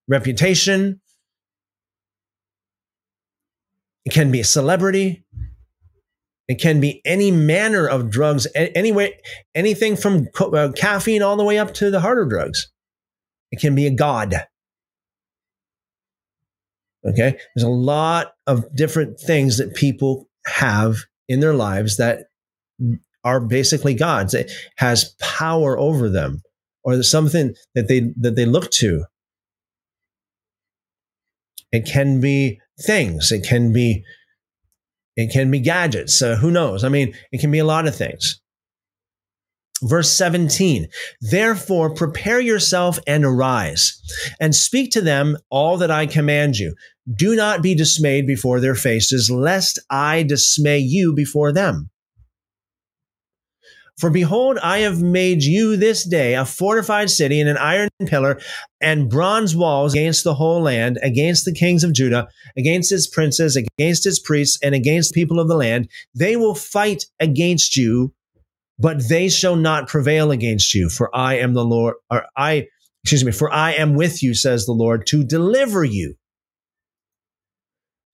reputation, it can be a celebrity, it can be any manner of drugs, anyway, anything from uh, caffeine all the way up to the harder drugs. It can be a god. Okay. There's a lot of different things that people have in their lives that are basically gods. It has power over them or something that they, that they look to. It can be things. It can be, it can be gadgets. Uh, who knows? I mean, it can be a lot of things. Verse 17, therefore prepare yourself and arise and speak to them all that I command you. Do not be dismayed before their faces, lest I dismay you before them. For behold, I have made you this day a fortified city and an iron pillar and bronze walls against the whole land, against the kings of Judah, against its princes, against its priests, and against the people of the land. They will fight against you, but they shall not prevail against you. For I am the Lord, or I, excuse me, for I am with you, says the Lord, to deliver you.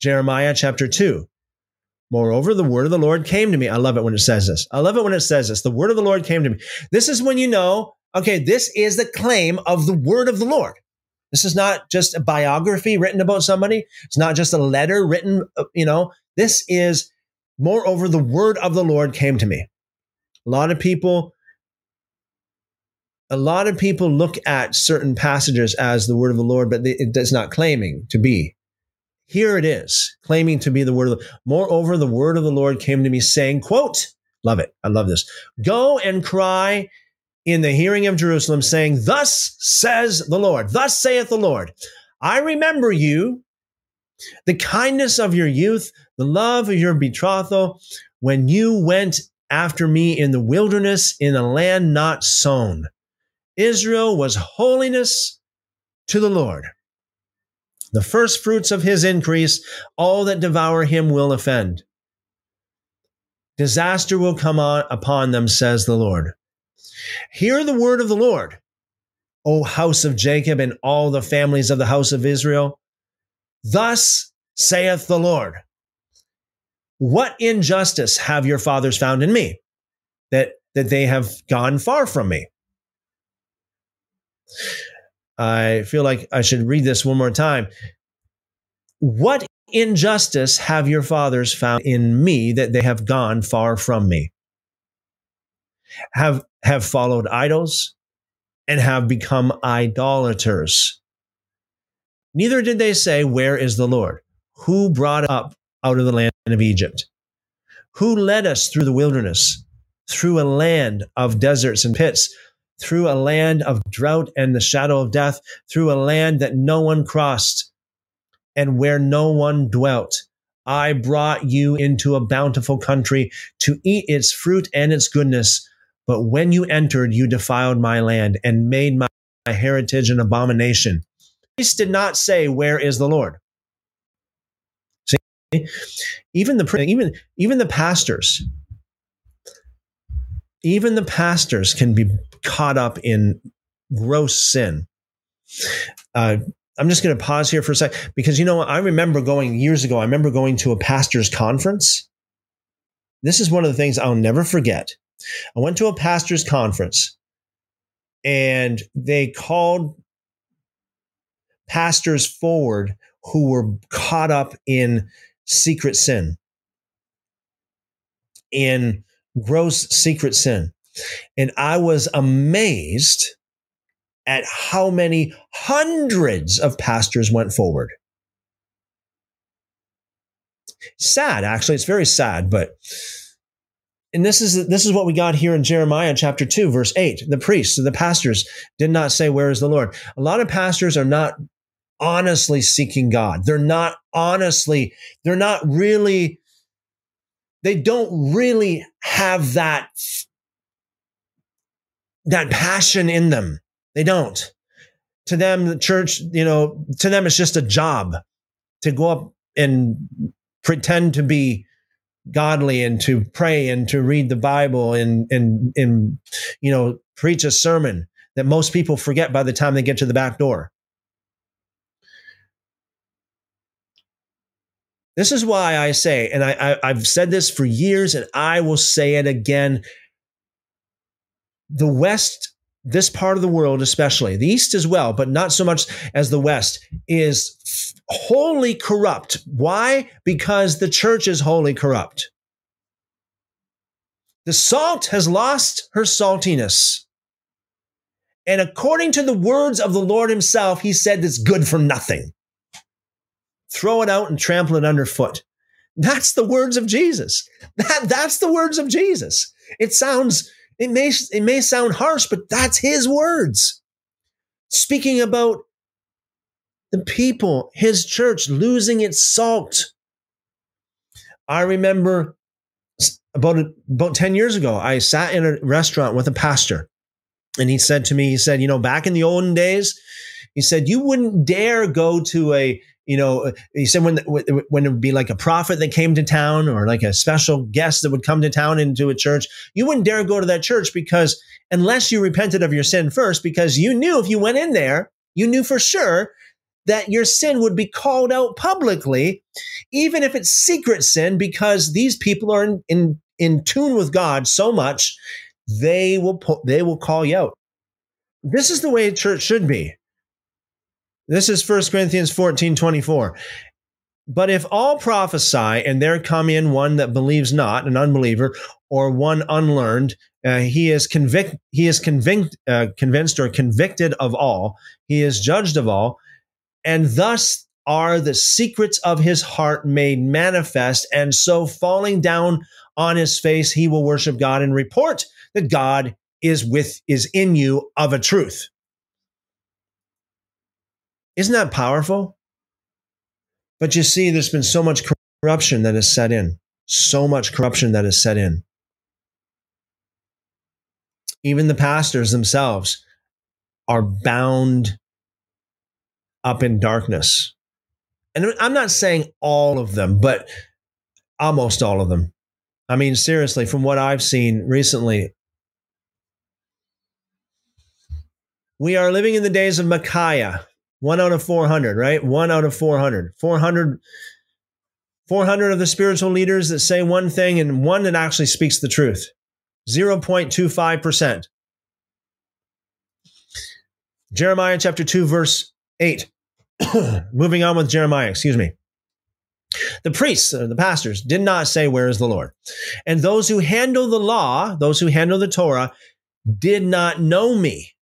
Jeremiah chapter 2. Moreover, the word of the Lord came to me. I love it when it says this. I love it when it says this. The word of the Lord came to me. This is when you know, okay, this is the claim of the word of the Lord. This is not just a biography written about somebody. It's not just a letter written, uh, you know, this is, moreover, the word of the Lord came to me. A lot of people, a lot of people look at certain passages as the word of the Lord, but it does not claiming to be. Here it is, claiming to be the word of the Moreover, the word of the Lord came to me saying, quote, love it. I love this. Go and cry in the hearing of Jerusalem, saying, Thus says the Lord, thus saith the Lord, I remember you, the kindness of your youth, the love of your betrothal, when you went after me in the wilderness in a land not sown. Israel was holiness to the Lord the first fruits of his increase, all that devour him will offend. Disaster will come on upon them, says the Lord. Hear the word of the Lord, O house of Jacob and all the families of the house of Israel. Thus saith the Lord What injustice have your fathers found in me, that, that they have gone far from me? I feel like I should read this one more time. What injustice have your fathers found in me that they have gone far from me? Have, have followed idols and have become idolaters. Neither did they say, Where is the Lord? Who brought up out of the land of Egypt? Who led us through the wilderness, through a land of deserts and pits? Through a land of drought and the shadow of death, through a land that no one crossed and where no one dwelt. I brought you into a bountiful country to eat its fruit and its goodness. But when you entered, you defiled my land and made my, heritage an abomination. Christ did not say, Where is the Lord? See, even the even even the pastors, even the pastors can be caught up in gross sin. Uh, I'm just going to pause here for a sec because you know I remember going years ago. I remember going to a pastor's conference. This is one of the things I'll never forget. I went to a pastor's conference, and they called pastors forward who were caught up in secret sin, in gross secret sin. And I was amazed at how many hundreds of pastors went forward. Sad, actually. It's very sad, but and this is this is what we got here in Jeremiah chapter 2 verse 8 the priests the pastors did not say where is the lord a lot of pastors are not honestly seeking god they're not honestly they're not really they don't really have that that passion in them they don't to them the church you know to them it's just a job to go up and pretend to be godly and to pray and to read the Bible and and and you know preach a sermon that most people forget by the time they get to the back door. This is why I say, and I, I have said this for years, and I will say it again. The West, this part of the world, especially the East as well, but not so much as the West, is wholly corrupt. Why? Because the church is wholly corrupt. The salt has lost her saltiness. And according to the words of the Lord himself, he said it's good for nothing. Throw it out and trample it underfoot. That's the words of Jesus. That, that's the words of Jesus. It sounds, it may, it may sound harsh, but that's his words. Speaking about the people, his church losing its salt. I remember about about 10 years ago, I sat in a restaurant with a pastor and he said to me, he said, you know, back in the olden days, he said, you wouldn't dare go to a, you know, uh, he said when, when it would be like a prophet that came to town or like a special guest that would come to town into a church, you wouldn't dare go to that church because unless you repented of your sin first, because you knew if you went in there, you knew for sure that your sin would be called out publicly, even if it's secret sin, because these people are in, in, in tune with God so much, they will they will call you out. This is the way a church should be. This is 1 Corinthians 14, 24. But if all prophesy and there come in one that believes not, an unbeliever, or one unlearned, uh, he is convict, he is convinced, uh, convinced or convicted of all. He is judged of all and thus are the secrets of his heart made manifest. And so, falling down on his face, he will worship God and report that God is with is in you of a truth. Isn't that powerful? But you see, there's been so much corruption that has set in, so much corruption that has set in. Even the pastors themselves are bound up in darkness. And I'm not saying all of them, but almost all of them. I mean, seriously, from what I've seen recently, we are living in the days of Micaiah, one out of 400, right? One out of 400. 400, 400 of the spiritual leaders that say one thing and one that actually speaks the truth. 0.25%. Jeremiah chapter 2, verse 8. Moving on with Jeremiah, excuse me. The priests, the pastors, did not say, Where is the Lord? And those who handle the law, those who handle the Torah, did not know me.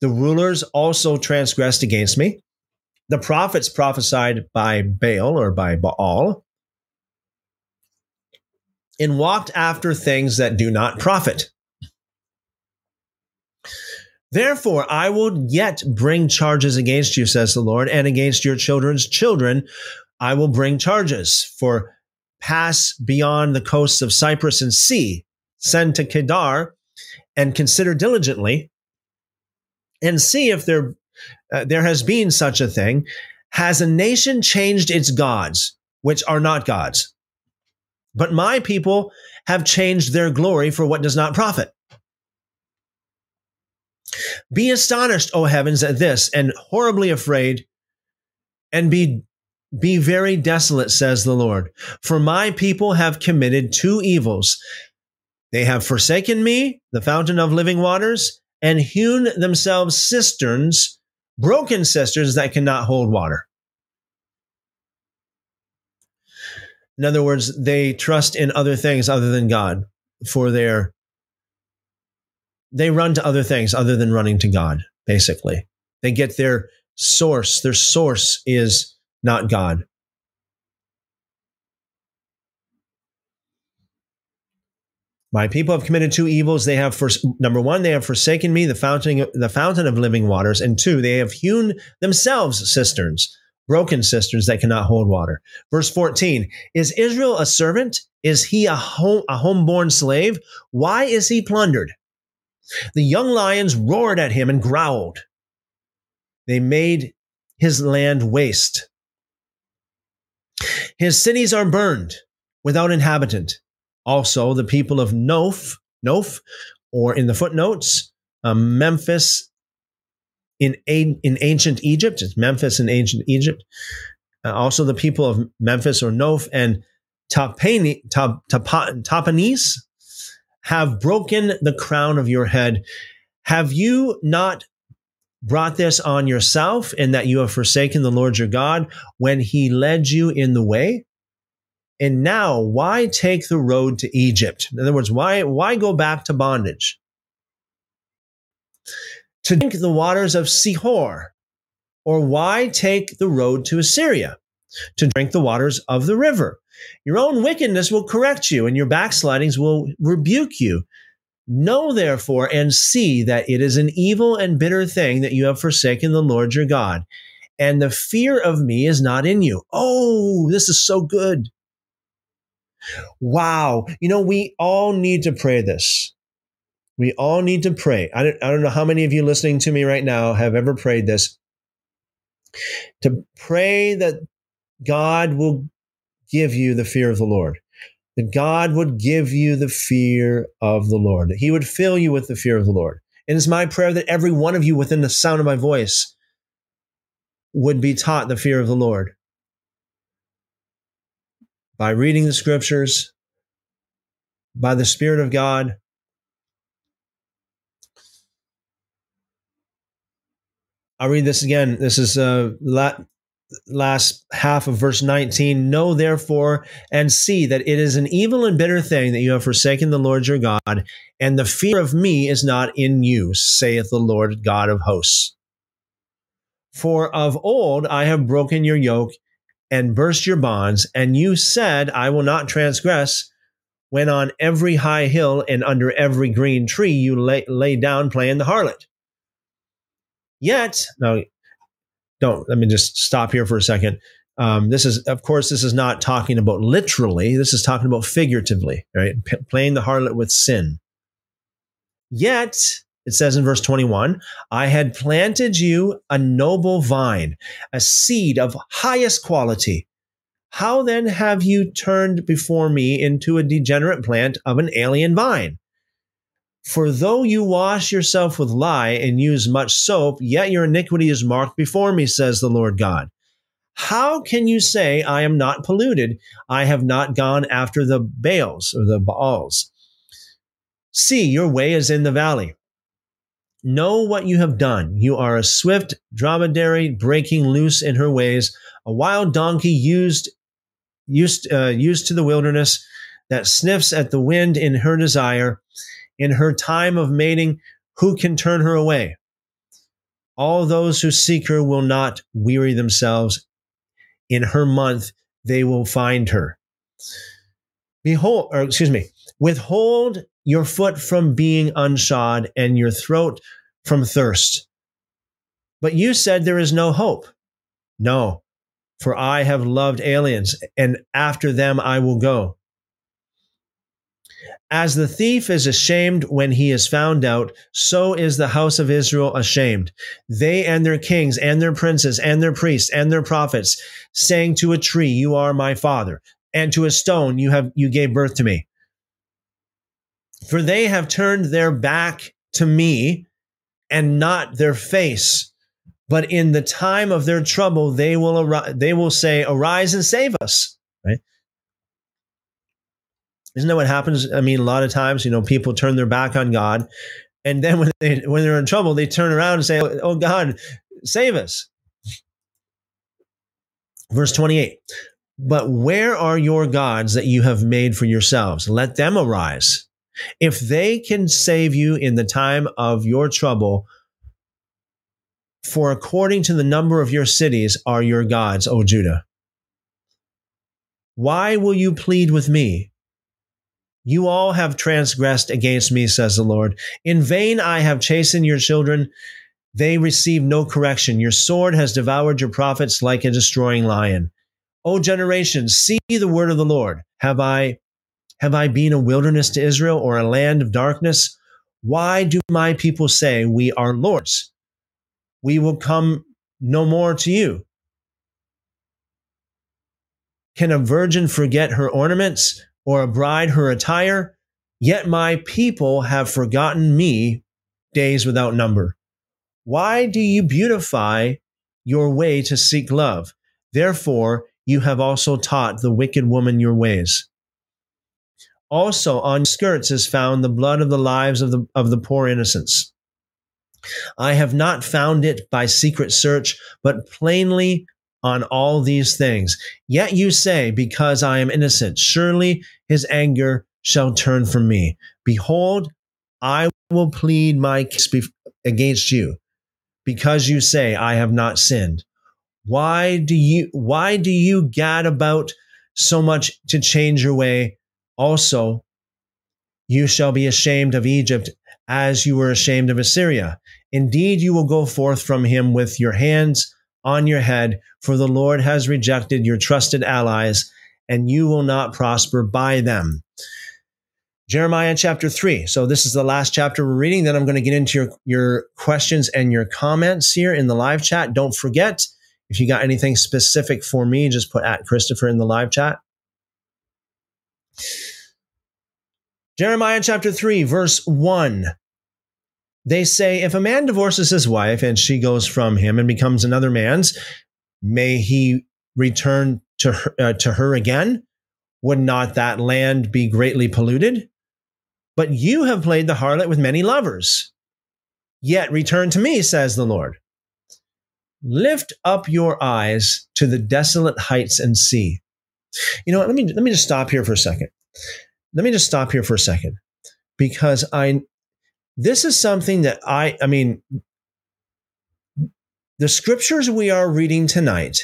The rulers also transgressed against me. The prophets prophesied by Baal or by Baal and walked after things that do not profit. Therefore, I will yet bring charges against you, says the Lord, and against your children's children. I will bring charges for pass beyond the coasts of Cyprus and see, send to Kedar, and consider diligently, and see if there uh, there has been such a thing. Has a nation changed its gods, which are not gods? But my people have changed their glory for what does not profit. Be astonished, O heavens, at this, and horribly afraid, and be be very desolate, says the Lord. For my people have committed two evils. They have forsaken me, the fountain of living waters, and hewn themselves cisterns, broken cisterns that cannot hold water. In other words, they trust in other things other than God for their they run to other things other than running to God. basically. They get their source. Their source is not God. My people have committed two evils. They have first, number one, they have forsaken me, the fountain, the fountain of living waters, and two, they have hewn themselves cisterns, broken cisterns that cannot hold water. Verse 14, is Israel a servant? Is he a home, a homeborn slave? Why is he plundered? The young lions roared at him and growled. They made his land waste. His cities are burned without inhabitant. Also, the people of Noph, Noph, or in the footnotes, um, Memphis in, in ancient Egypt. It's Memphis in ancient Egypt. Uh, also, the people of Memphis or Noph and Tahpanhes, have broken the crown of your head. Have you not brought this on yourself in that you have forsaken the Lord your God when he led you in the way? And now, why take the road to Egypt? In other words, why, why go back to bondage? To drink the waters of Sihor, or why take the road to Assyria? To drink the waters of the river. Your own wickedness will correct you, and your backslidings will rebuke you. Know therefore and see that it is an evil and bitter thing that you have forsaken the Lord your God, and the fear of me is not in you. Oh, this is so good. Wow. You know, we all need to pray this. We all need to pray. I don't, I don't know how many of you listening to me right now have ever prayed this. To pray that God will give you the fear of the Lord, that God would give you the fear of the Lord, that He would fill you with the fear of the Lord. And it's my prayer that every one of you within the sound of my voice would be taught the fear of the Lord by reading the scriptures, by the Spirit of God. I'll read this again. This is uh, la- last half of verse 19. Know therefore and see that it is an evil and bitter thing that you have forsaken the Lord your God, and the fear of me is not in you, saith the Lord God of hosts. For of old I have broken your yoke and burst your bonds, and you said, I will not transgress. When on every high hill and under every green tree you lay, lay down playing the harlot. Yet, now, don't let me just stop here for a second. Um, this is, of course, this is not talking about literally. This is talking about figuratively, right? P- playing the harlot with sin. Yet, it says in verse 21 I had planted you a noble vine, a seed of highest quality. How then have you turned before me into a degenerate plant of an alien vine? For though you wash yourself with lye and use much soap, yet your iniquity is marked before me, says the Lord God. How can you say, I am not polluted? I have not gone after the Baals or the Baals. See, your way is in the valley. Know what you have done. You are a swift dromedary breaking loose in her ways, a wild donkey used used uh, used to the wilderness that sniffs at the wind in her desire. In her time of mating, who can turn her away? All those who seek her will not weary themselves. In her month, they will find her. Behold, or excuse me, withhold your foot from being unshod and your throat from thirst. But you said there is no hope. No, for I have loved aliens, and after them I will go. As the thief is ashamed when he is found out, so is the house of Israel ashamed. They and their kings and their princes and their priests and their prophets, saying to a tree, You are my father, and to a stone, You have you gave birth to me. For they have turned their back to me and not their face. But in the time of their trouble, they will arise, they will say, "Arise and save us." Right? Isn't that what happens? I mean, a lot of times, you know, people turn their back on God, and then when they when they're in trouble, they turn around and say, "Oh God, save us." Verse twenty-eight. But where are your gods that you have made for yourselves? Let them arise. If they can save you in the time of your trouble, For according to the number of your cities are your gods, O Judah. Why will you plead with me? You all have transgressed against me, says the Lord. In vain I have chastened your children. They receive no correction. Your sword has devoured your prophets like a destroying lion. O generation, see the word of the Lord. Have I have I been a wilderness to Israel or a land of darkness? Why do my people say we are lords? We will come no more to you. Can a virgin forget her ornaments or a bride her attire? Yet my people have forgotten me days without number. Why do you beautify your way to seek love? Therefore, you have also taught the wicked woman your ways. Also, on skirts is found the blood of the lives of the, of the poor innocents. I have not found it by secret search, but plainly on all these things. Yet you say, Because I am innocent, surely his anger shall turn from me. Behold, I will plead my case against you because you say, I have not sinned. Why do you, why do you gad about so much to change your way? Also, you shall be ashamed of Egypt as you were ashamed of Assyria. Indeed, you will go forth from him with your hands on your head, for the Lord has rejected your trusted allies, and you will not prosper by them. Jeremiah chapter 3. So this is the last chapter we're reading. Then I'm going to get into your, your questions and your comments here in the live chat. Don't forget, if you got anything specific for me, just put at Christopher in the live chat. Jeremiah chapter 3, verse 1. They say, if a man divorces his wife and she goes from him and becomes another man's, may he return to her, uh, to her again? Would not that land be greatly polluted? But you have played the harlot with many lovers. Yet return to me, says the Lord. Lift up your eyes to the desolate heights and see. You know what? Let me, let me just stop here for a second. Let me just stop here for a second because I, this is something that I, I mean, the scriptures we are reading tonight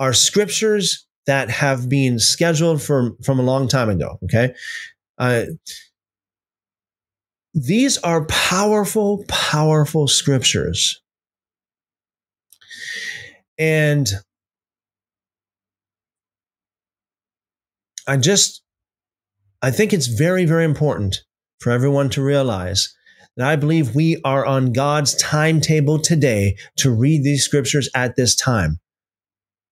are scriptures that have been scheduled from, from a long time ago. Okay. Uh, these are powerful, powerful scriptures. And I just, I think it's very, very important for everyone to realize that I believe we are on God's timetable today to read these scriptures at this time.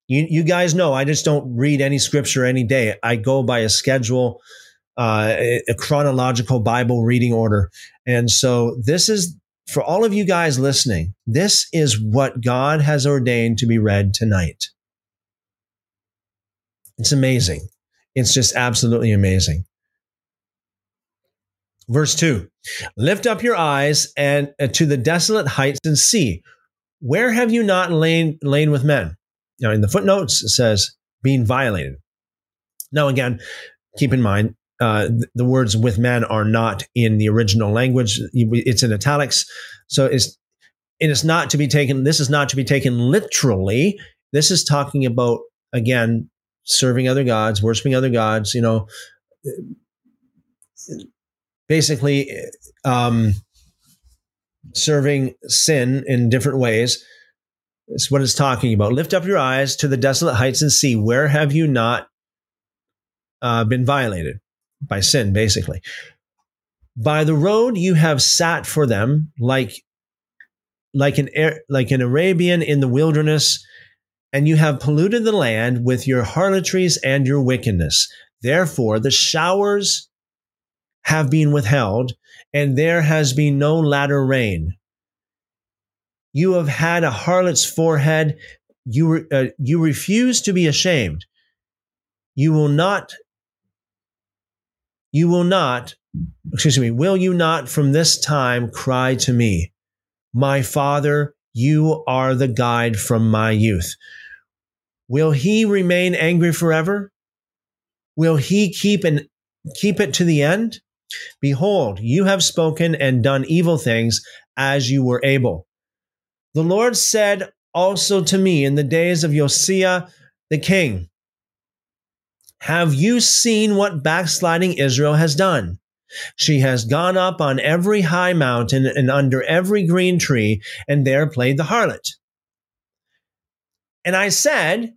You, you guys know I just don't read any scripture any day. I go by a schedule uh, a chronological Bible reading order. And so this is for all of you guys listening, this is what God has ordained to be read tonight. It's amazing. It's just absolutely amazing. Verse 2 Lift up your eyes and uh, to the desolate heights and see, where have you not lain, lain with men? Now, in the footnotes, it says, being violated. Now, again, keep in mind, uh, the words with men are not in the original language. It's in italics. So it's, it is not to be taken, this is not to be taken literally. This is talking about, again, serving other gods, worshiping other gods, you know, basically um, serving sin in different ways. It's what it's talking about. Lift up your eyes to the desolate heights and see where have you not uh, been violated by sin, basically. By the road you have sat for them, like like an like an Arabian in the wilderness, and you have polluted the land with your harlotries and your wickedness. Therefore, the showers have been withheld, and there has been no latter rain. You have had a harlot's forehead. You, uh, you refuse to be ashamed. You will not you will not, excuse me, will you not from this time cry to me, My Father, you are the guide from my youth? Will he remain angry forever? Will he keep and keep it to the end? Behold, you have spoken and done evil things as you were able. The Lord said also to me in the days of Josiah the king, Have you seen what backsliding Israel has done? She has gone up on every high mountain and under every green tree, and there played the harlot. And I said,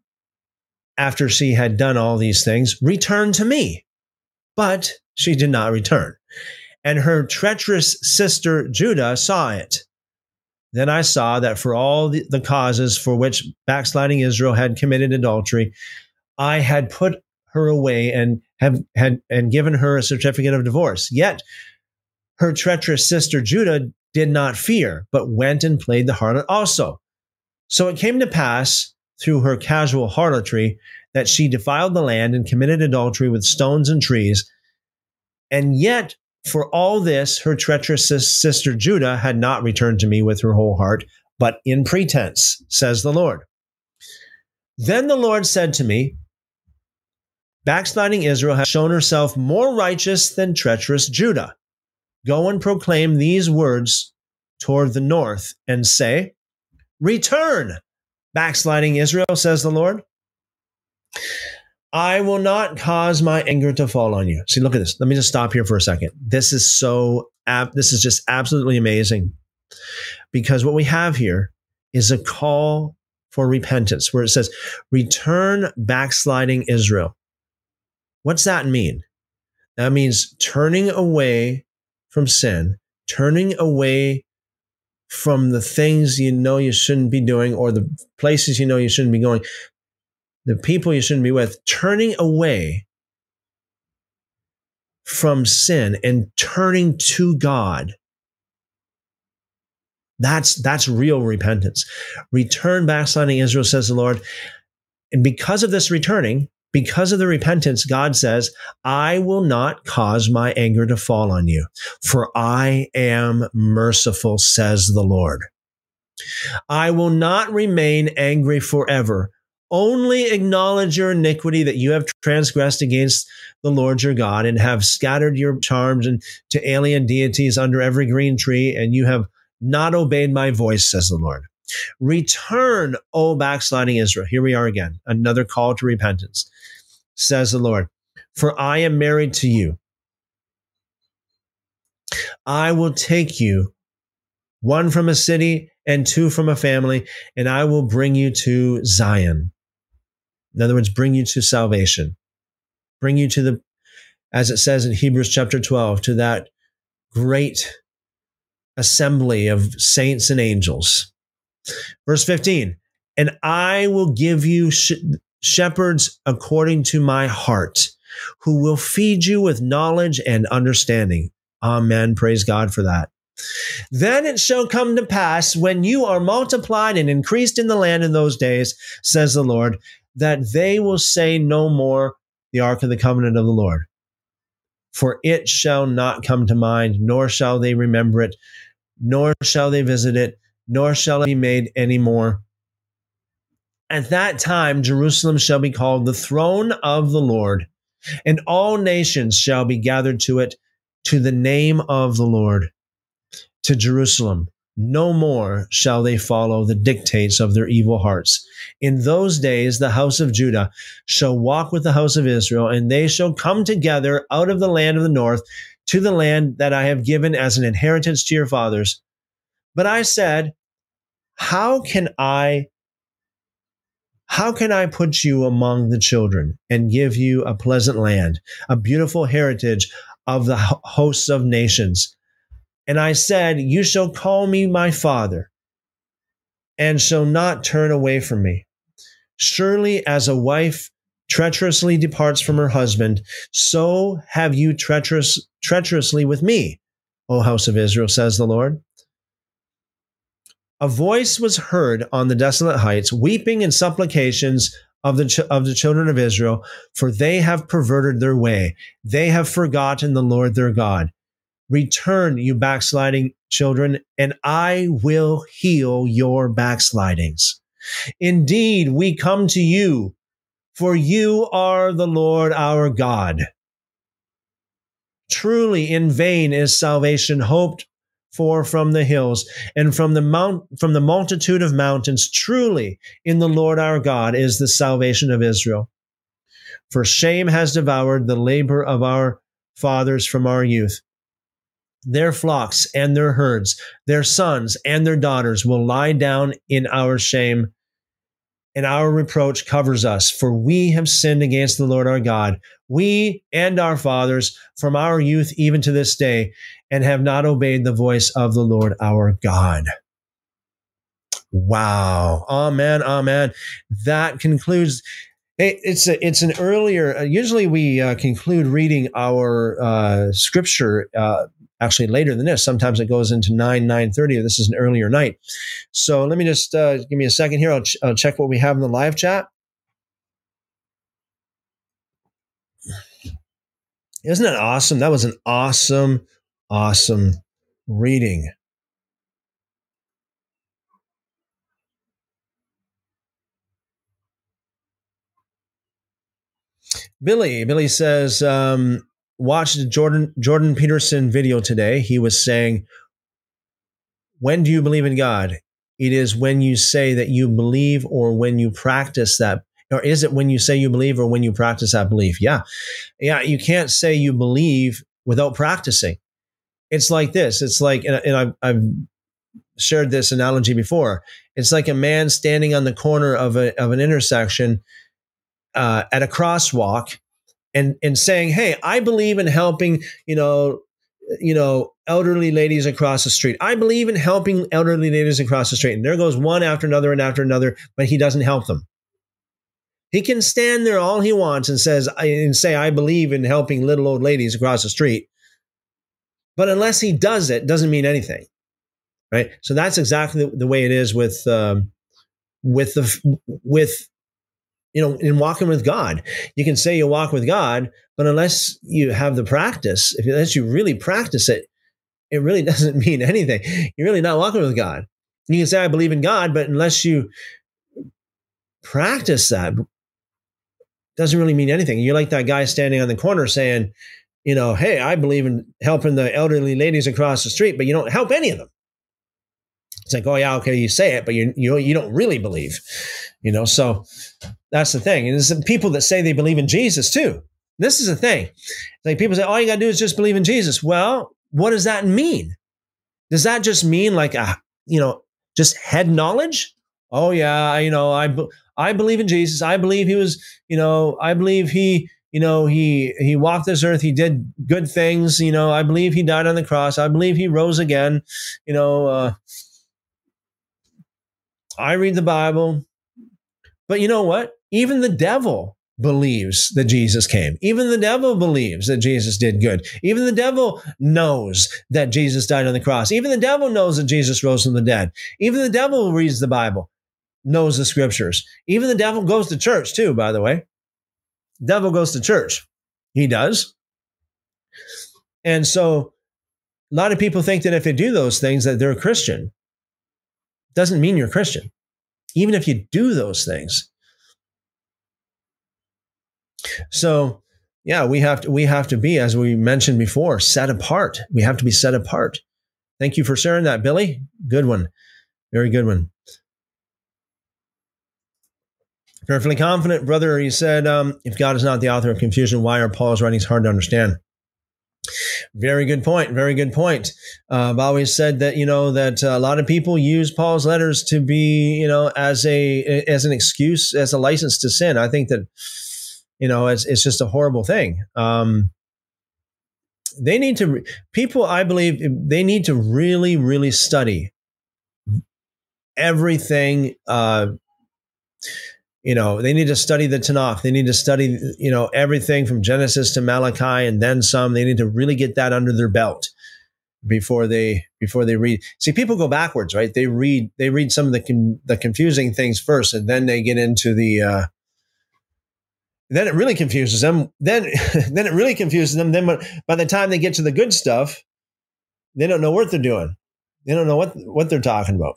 after she had done all these things, Return to me. But she did not return. And her treacherous sister Judah saw it. Then I saw that for all the, the causes for which backsliding Israel had committed adultery, I had put her away and have had and given her a certificate of divorce. Yet her treacherous sister Judah did not fear, but went and played the harlot also. So it came to pass through her casual harlotry that she defiled the land and committed adultery with stones and trees. And yet, for all this, her treacherous sister Judah had not returned to me with her whole heart, but in pretense, says the Lord. Then the Lord said to me, Backsliding Israel has shown herself more righteous than treacherous Judah. Go and proclaim these words toward the north and say, Return, backsliding Israel, says the Lord. I will not cause my anger to fall on you. See, look at this. Let me just stop here for a second. This is so, this is just absolutely amazing because what we have here is a call for repentance where it says, Return, backsliding Israel. What's that mean? That means turning away from sin, turning away from the things you know you shouldn't be doing or the places you know you shouldn't be going, the people you shouldn't be with, turning away from sin and turning to God. That's that's real repentance. Return backsliding Israel, says the Lord. And because of this returning, because of the repentance, God says, I will not cause my anger to fall on you, for I am merciful, says the Lord. I will not remain angry forever. Only acknowledge your iniquity that you have transgressed against the Lord your God and have scattered your charms and to alien deities under every green tree, and you have not obeyed my voice, says the Lord. Return, O backsliding Israel. Here we are again, another call to repentance says the Lord. For I am married to you. I will take you, one from a city and two from a family, and I will bring you to Zion. In other words, bring you to salvation. Bring you to the, as it says in Hebrews chapter 12, to that great assembly of saints and angels. Verse 15, and I will give you sh- shepherds according to my heart, who will feed you with knowledge and understanding. Amen. Praise God for that. Then it shall come to pass when you are multiplied and increased in the land in those days, says the Lord, that they will say no more the ark of the covenant of the Lord. For it shall not come to mind, nor shall they remember it, nor shall they visit it, nor shall it be made any more at that time, Jerusalem shall be called the throne of the Lord, and all nations shall be gathered to it to the name of the Lord, to Jerusalem. No more shall they follow the dictates of their evil hearts. In those days, the house of Judah shall walk with the house of Israel, and they shall come together out of the land of the north to the land that I have given as an inheritance to your fathers. But I said, How can I how can I put you among the children and give you a pleasant land, a beautiful heritage of the hosts of nations? And I said, You shall call me my father and shall not turn away from me. Surely as a wife treacherously departs from her husband, so have you treacherous, treacherously with me, O house of Israel, says the Lord. A voice was heard on the desolate heights, weeping and supplications of the, ch- of the children of Israel, for they have perverted their way. They have forgotten the Lord their God. Return, you backsliding children, and I will heal your backslidings. Indeed, we come to you, for you are the Lord our God. Truly, in vain is salvation hoped for from the hills and from the mount from the multitude of mountains truly in the lord our god is the salvation of israel for shame has devoured the labor of our fathers from our youth their flocks and their herds their sons and their daughters will lie down in our shame and our reproach covers us for we have sinned against the lord our god we and our fathers from our youth even to this day and have not obeyed the voice of the Lord our God. Wow. Amen. Amen. That concludes. It's a, it's an earlier. Uh, usually we uh, conclude reading our uh, scripture uh, actually later than this. Sometimes it goes into nine nine thirty. This is an earlier night. So let me just uh, give me a second here. I'll, ch- I'll check what we have in the live chat. Isn't that awesome? That was an awesome awesome reading. Billy, Billy says, um, watched the Jordan Jordan Peterson video today. He was saying, "When do you believe in God? It is when you say that you believe, or when you practice that, or is it when you say you believe, or when you practice that belief? Yeah, yeah. You can't say you believe without practicing it's like this. It's like, and, and I've, I've shared this analogy before. It's like a man standing on the corner of a of an intersection uh, at a crosswalk, and and saying, "Hey, I believe in helping." You know, you know, elderly ladies across the street. I believe in helping elderly ladies across the street. And there goes one after another and after another, but he doesn't help them. He can stand there all he wants and says and say, "I believe in helping little old ladies across the street." But unless he does it, doesn't mean anything, right? So that's exactly the, way it is with um, with the with you know in walking with God. You can say you walk with God, but unless you have the practice, if unless you really practice it, it really doesn't mean anything. You're really not walking with God. You can say I believe in God, but unless you practice that, doesn't really mean anything. You're like that guy standing on the corner saying, you know, hey, I believe in helping the elderly ladies across the street, but you don't help any of them. It's like, oh yeah, okay, you say it, but you you you don't really believe, you know. So that's the thing. And there's people that say they believe in Jesus too. This is the thing. Like people say, all you gotta do is just believe in Jesus. Well, what does that mean? Does that just mean like a you know just head knowledge? Oh yeah, you know, I I believe in Jesus. I believe he was, you know, I believe he you know, he he walked this earth. He did good things. You know, I believe he died on the cross. I believe he rose again. You know, uh, I read the Bible, but you know what? Even the devil believes that Jesus came. Even the devil believes that Jesus did good. Even the devil knows that Jesus died on the cross. Even the devil knows that Jesus rose from the dead. Even the devil reads the Bible, knows the scriptures. Even the devil goes to church too, by the way. Devil goes to church. He does. And so a lot of people think that if they do those things that they're a Christian. Doesn't mean you're a Christian. Even if you do those things. So, yeah, we have to we have to be as we mentioned before, set apart. We have to be set apart. Thank you for sharing that, Billy. Good one. Very good one. Perfectly confident, brother. He said, um, if God is not the author of confusion, why are Paul's writings hard to understand? Very good point. Very good point. Uh, I've always said that you know that a lot of people use Paul's letters to be you know as a as an excuse as a license to sin. I think that you know it's it's just a horrible thing. Um, they need to people. I believe they need to really really study everything. Uh, you know, they need to study the Tanakh. They need to study, you know, everything from Genesis to Malachi and then some. They need to really get that under their belt before they before they read. See, people go backwards, right? They read they read some of the con, the confusing things first, and then they get into the. Uh, then it really confuses them. Then then it really confuses them. Then by the time they get to the good stuff, they don't know what they're doing. They don't know what what they're talking about.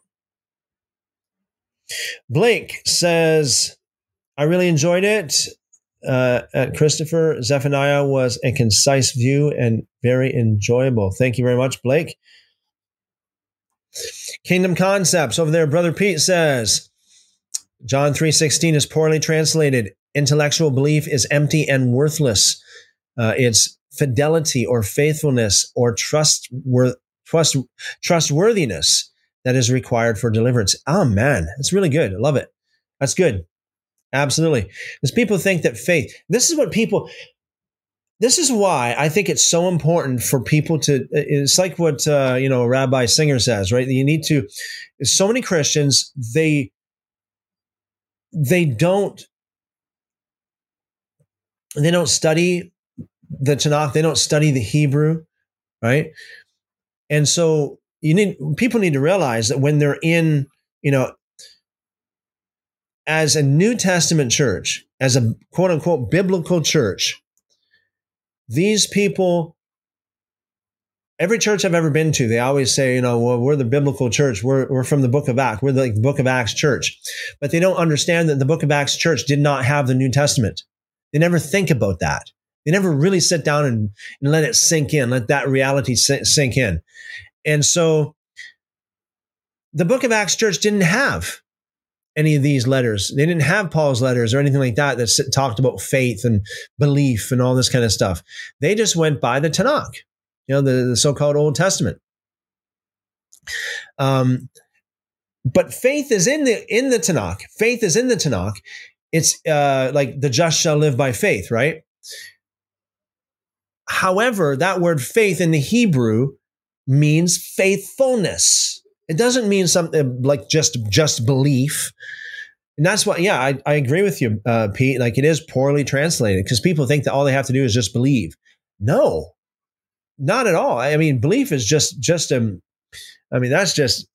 Blake says, I really enjoyed it. Uh, Christopher Zephaniah was a concise view and very enjoyable. Thank you very much, Blake. Kingdom concepts over there. Brother Pete says John 3:16 is poorly translated. Intellectual belief is empty and worthless. Uh, it's fidelity or faithfulness or trust, trust trustworthiness that is required for deliverance. Oh man, it's really good. I love it. That's good. Absolutely. Because people think that faith, this is what people, this is why I think it's so important for people to, it's like what, uh, you know, Rabbi Singer says, right? You need to, so many Christians, they, they don't, they don't study the Tanakh, they don't study the Hebrew, right? And so you need, people need to realize that when they're in, you know, as a New Testament church, as a quote unquote biblical church, these people, every church I've ever been to, they always say, you know, well, we're the biblical church. We're, we're from the book of Acts. We're the, like, the book of Acts church. But they don't understand that the book of Acts church did not have the New Testament. They never think about that. They never really sit down and, and let it sink in, let that reality sink in. And so the book of Acts church didn't have any of these letters. They didn't have Paul's letters or anything like that that talked about faith and belief and all this kind of stuff. They just went by the Tanakh, you know, the, the so-called Old Testament. Um, but faith is in the in the Tanakh. Faith is in the Tanakh. It's uh, like the just shall live by faith, right? However, that word faith in the Hebrew means faithfulness. It doesn't mean something like just just belief. And that's why, yeah, I, I agree with you, uh, Pete. Like it is poorly translated because people think that all they have to do is just believe. No, not at all. I mean, belief is just just um, I mean, that's just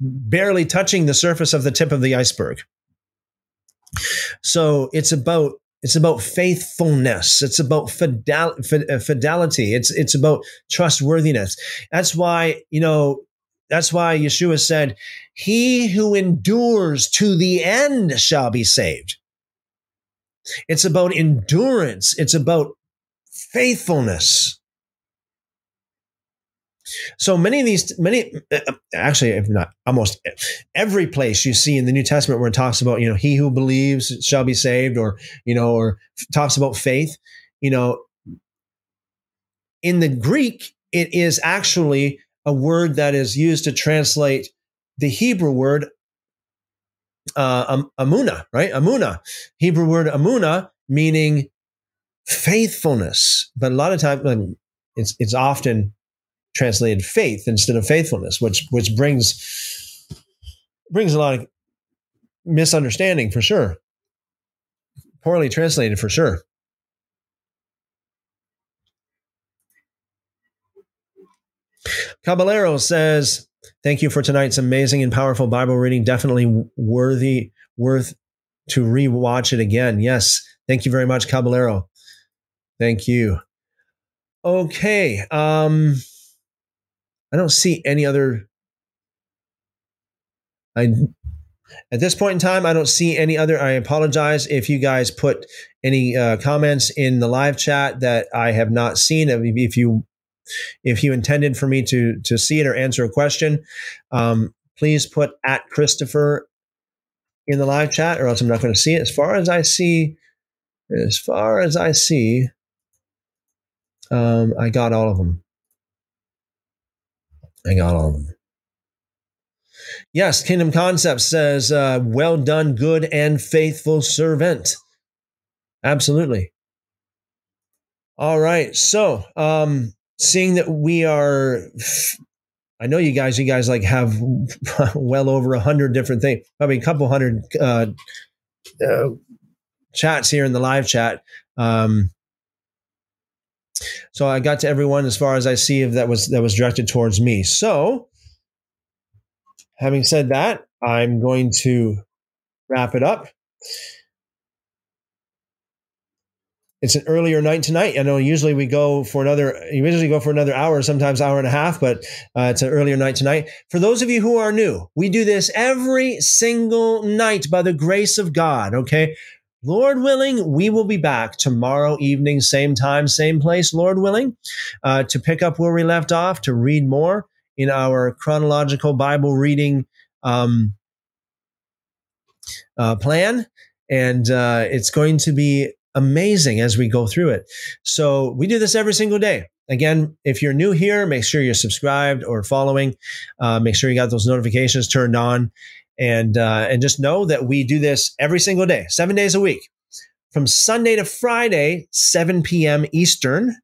barely touching the surface of the tip of the iceberg. So it's about it's about faithfulness. It's about fidel, uh, fidelity. It's it's about trustworthiness. That's why you know that's why Yeshua said, He who endures to the end shall be saved. It's about endurance, it's about faithfulness. So many of these, many, uh, actually, if not almost every place you see in the New Testament where it talks about, you know, he who believes shall be saved, or, you know, or talks about faith, you know, in the Greek, it is actually a word that is used to translate the Hebrew word uh, amuna, right? Amuna, Hebrew word amuna, meaning faithfulness. But a lot of times, it's it's often translated faith instead of faithfulness, which which brings brings a lot of misunderstanding for sure. Poorly translated for sure. Caballero says, Thank you for tonight's amazing and powerful Bible reading. Definitely worthy, worth to rewatch it again. Yes. Thank you very much, Caballero. Thank you. Okay. Um, I don't see any other. I at this point in time, I don't see any other. I apologize if you guys put any uh, comments in the live chat that I have not seen. If you if you intended for me to to see it or answer a question, um, please put at Christopher in the live chat, or else I'm not going to see it. As far as I see, as far as I see, um, I got all of them. I got all of them. Yes, Kingdom Concepts says, uh, "Well done, good and faithful servant." Absolutely. All right, so um, seeing that we are I know you guys, you guys like have well over a hundred different things, probably a couple hundred uh, uh, chats here in the live chat. Um, so I got to everyone as far as I see if that was that was directed towards me. So, having said that, I'm going to wrap it up. it's an earlier night tonight. I know usually we go for another, usually go for another hour, sometimes hour and a half, but uh, it's an earlier night tonight. For those of you who are new, we do this every single night by the grace of God. Okay. Lord willing, we will be back tomorrow evening, same time, same place, Lord willing, uh, to pick up where we left off, to read more in our chronological Bible reading um, uh, plan, and uh, it's going to be amazing as we go through it. So we do this every single day. Again, if you're new here, make sure you're subscribed or following. Uh, make sure you got those notifications turned on, and uh, and just know that we do this every single day, seven days a week, from Sunday to Friday, 7 p.m. Eastern.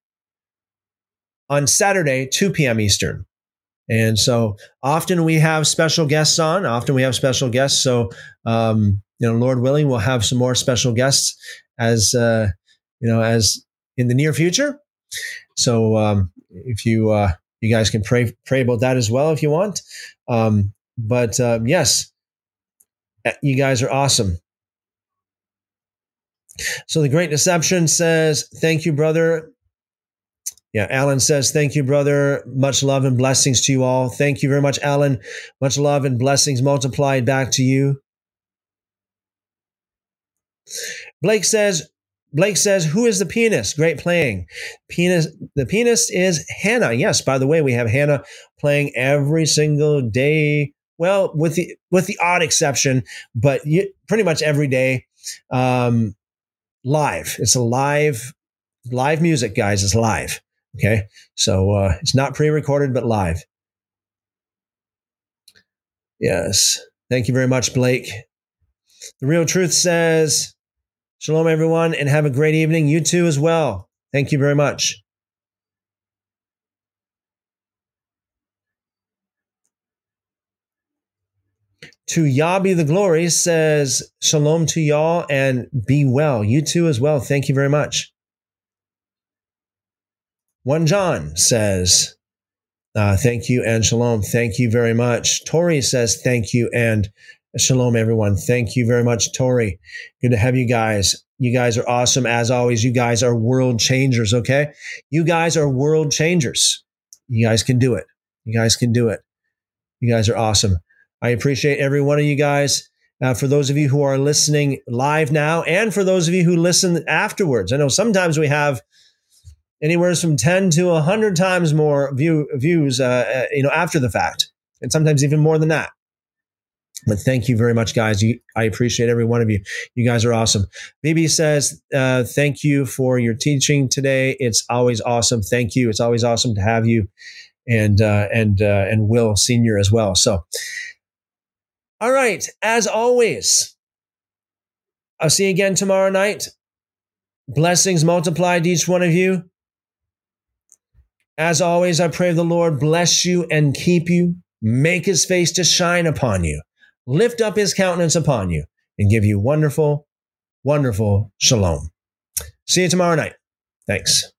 On Saturday, 2 p.m. Eastern. And so often we have special guests on. Often we have special guests. So, um, you know, Lord willing, we'll have some more special guests as uh, you know as in the near future. So um, if you uh, you guys can pray pray about that as well if you want. Um, but um, yes, Uh, you guys are awesome. So the Great Deception says, "Thank you, brother." Yeah, Alan says, "Thank you, brother. Much love and blessings to you all. Thank you very much, Alan. Much love and blessings multiplied back to you." Blake says, Blake says, "Who is the pianist? Great playing. Pianist. The pianist is Hannah. Yes. By the way, we have Hannah playing every single day. Well, with the with the odd exception, but you, pretty much every day, um, live. It's a live live music, guys. It's live. Okay, so uh, it's not pre-recorded, but live. Yes. Thank you very much, Blake. The real truth says." Shalom, everyone, and have a great evening. You too, as well. Thank you very much. To Yah be the glory says, Shalom to y'all and be well. You too, as well. Thank you very much. One John says, uh, Thank you and Shalom. Thank you very much. Tori says, Thank you and Shalom, everyone. Thank you very much, Tori. Good to have you guys. You guys are awesome. As always, you guys are world changers, okay? You guys are world changers. You guys can do it. You guys can do it. You guys are awesome. I appreciate every one of you guys. Uh, for those of you who are listening live now, and for those of you who listen afterwards, I know sometimes we have anywhere from 10 to 100 times more view, views, uh, uh, you know, after the fact, and sometimes even more than that. But thank you very much, guys. You, I appreciate every one of you. You guys are awesome. BB says, uh, thank you for your teaching today. It's always awesome. Thank you. It's always awesome to have you and, uh, and, uh, and Will Senior as well. So, all right. As always, I'll see you again tomorrow night. Blessings multiplied to each one of you. As always, I pray the Lord bless you and keep you, make his face to shine upon you lift up his countenance upon you, and give you wonderful, wonderful shalom. See you tomorrow night. Thanks.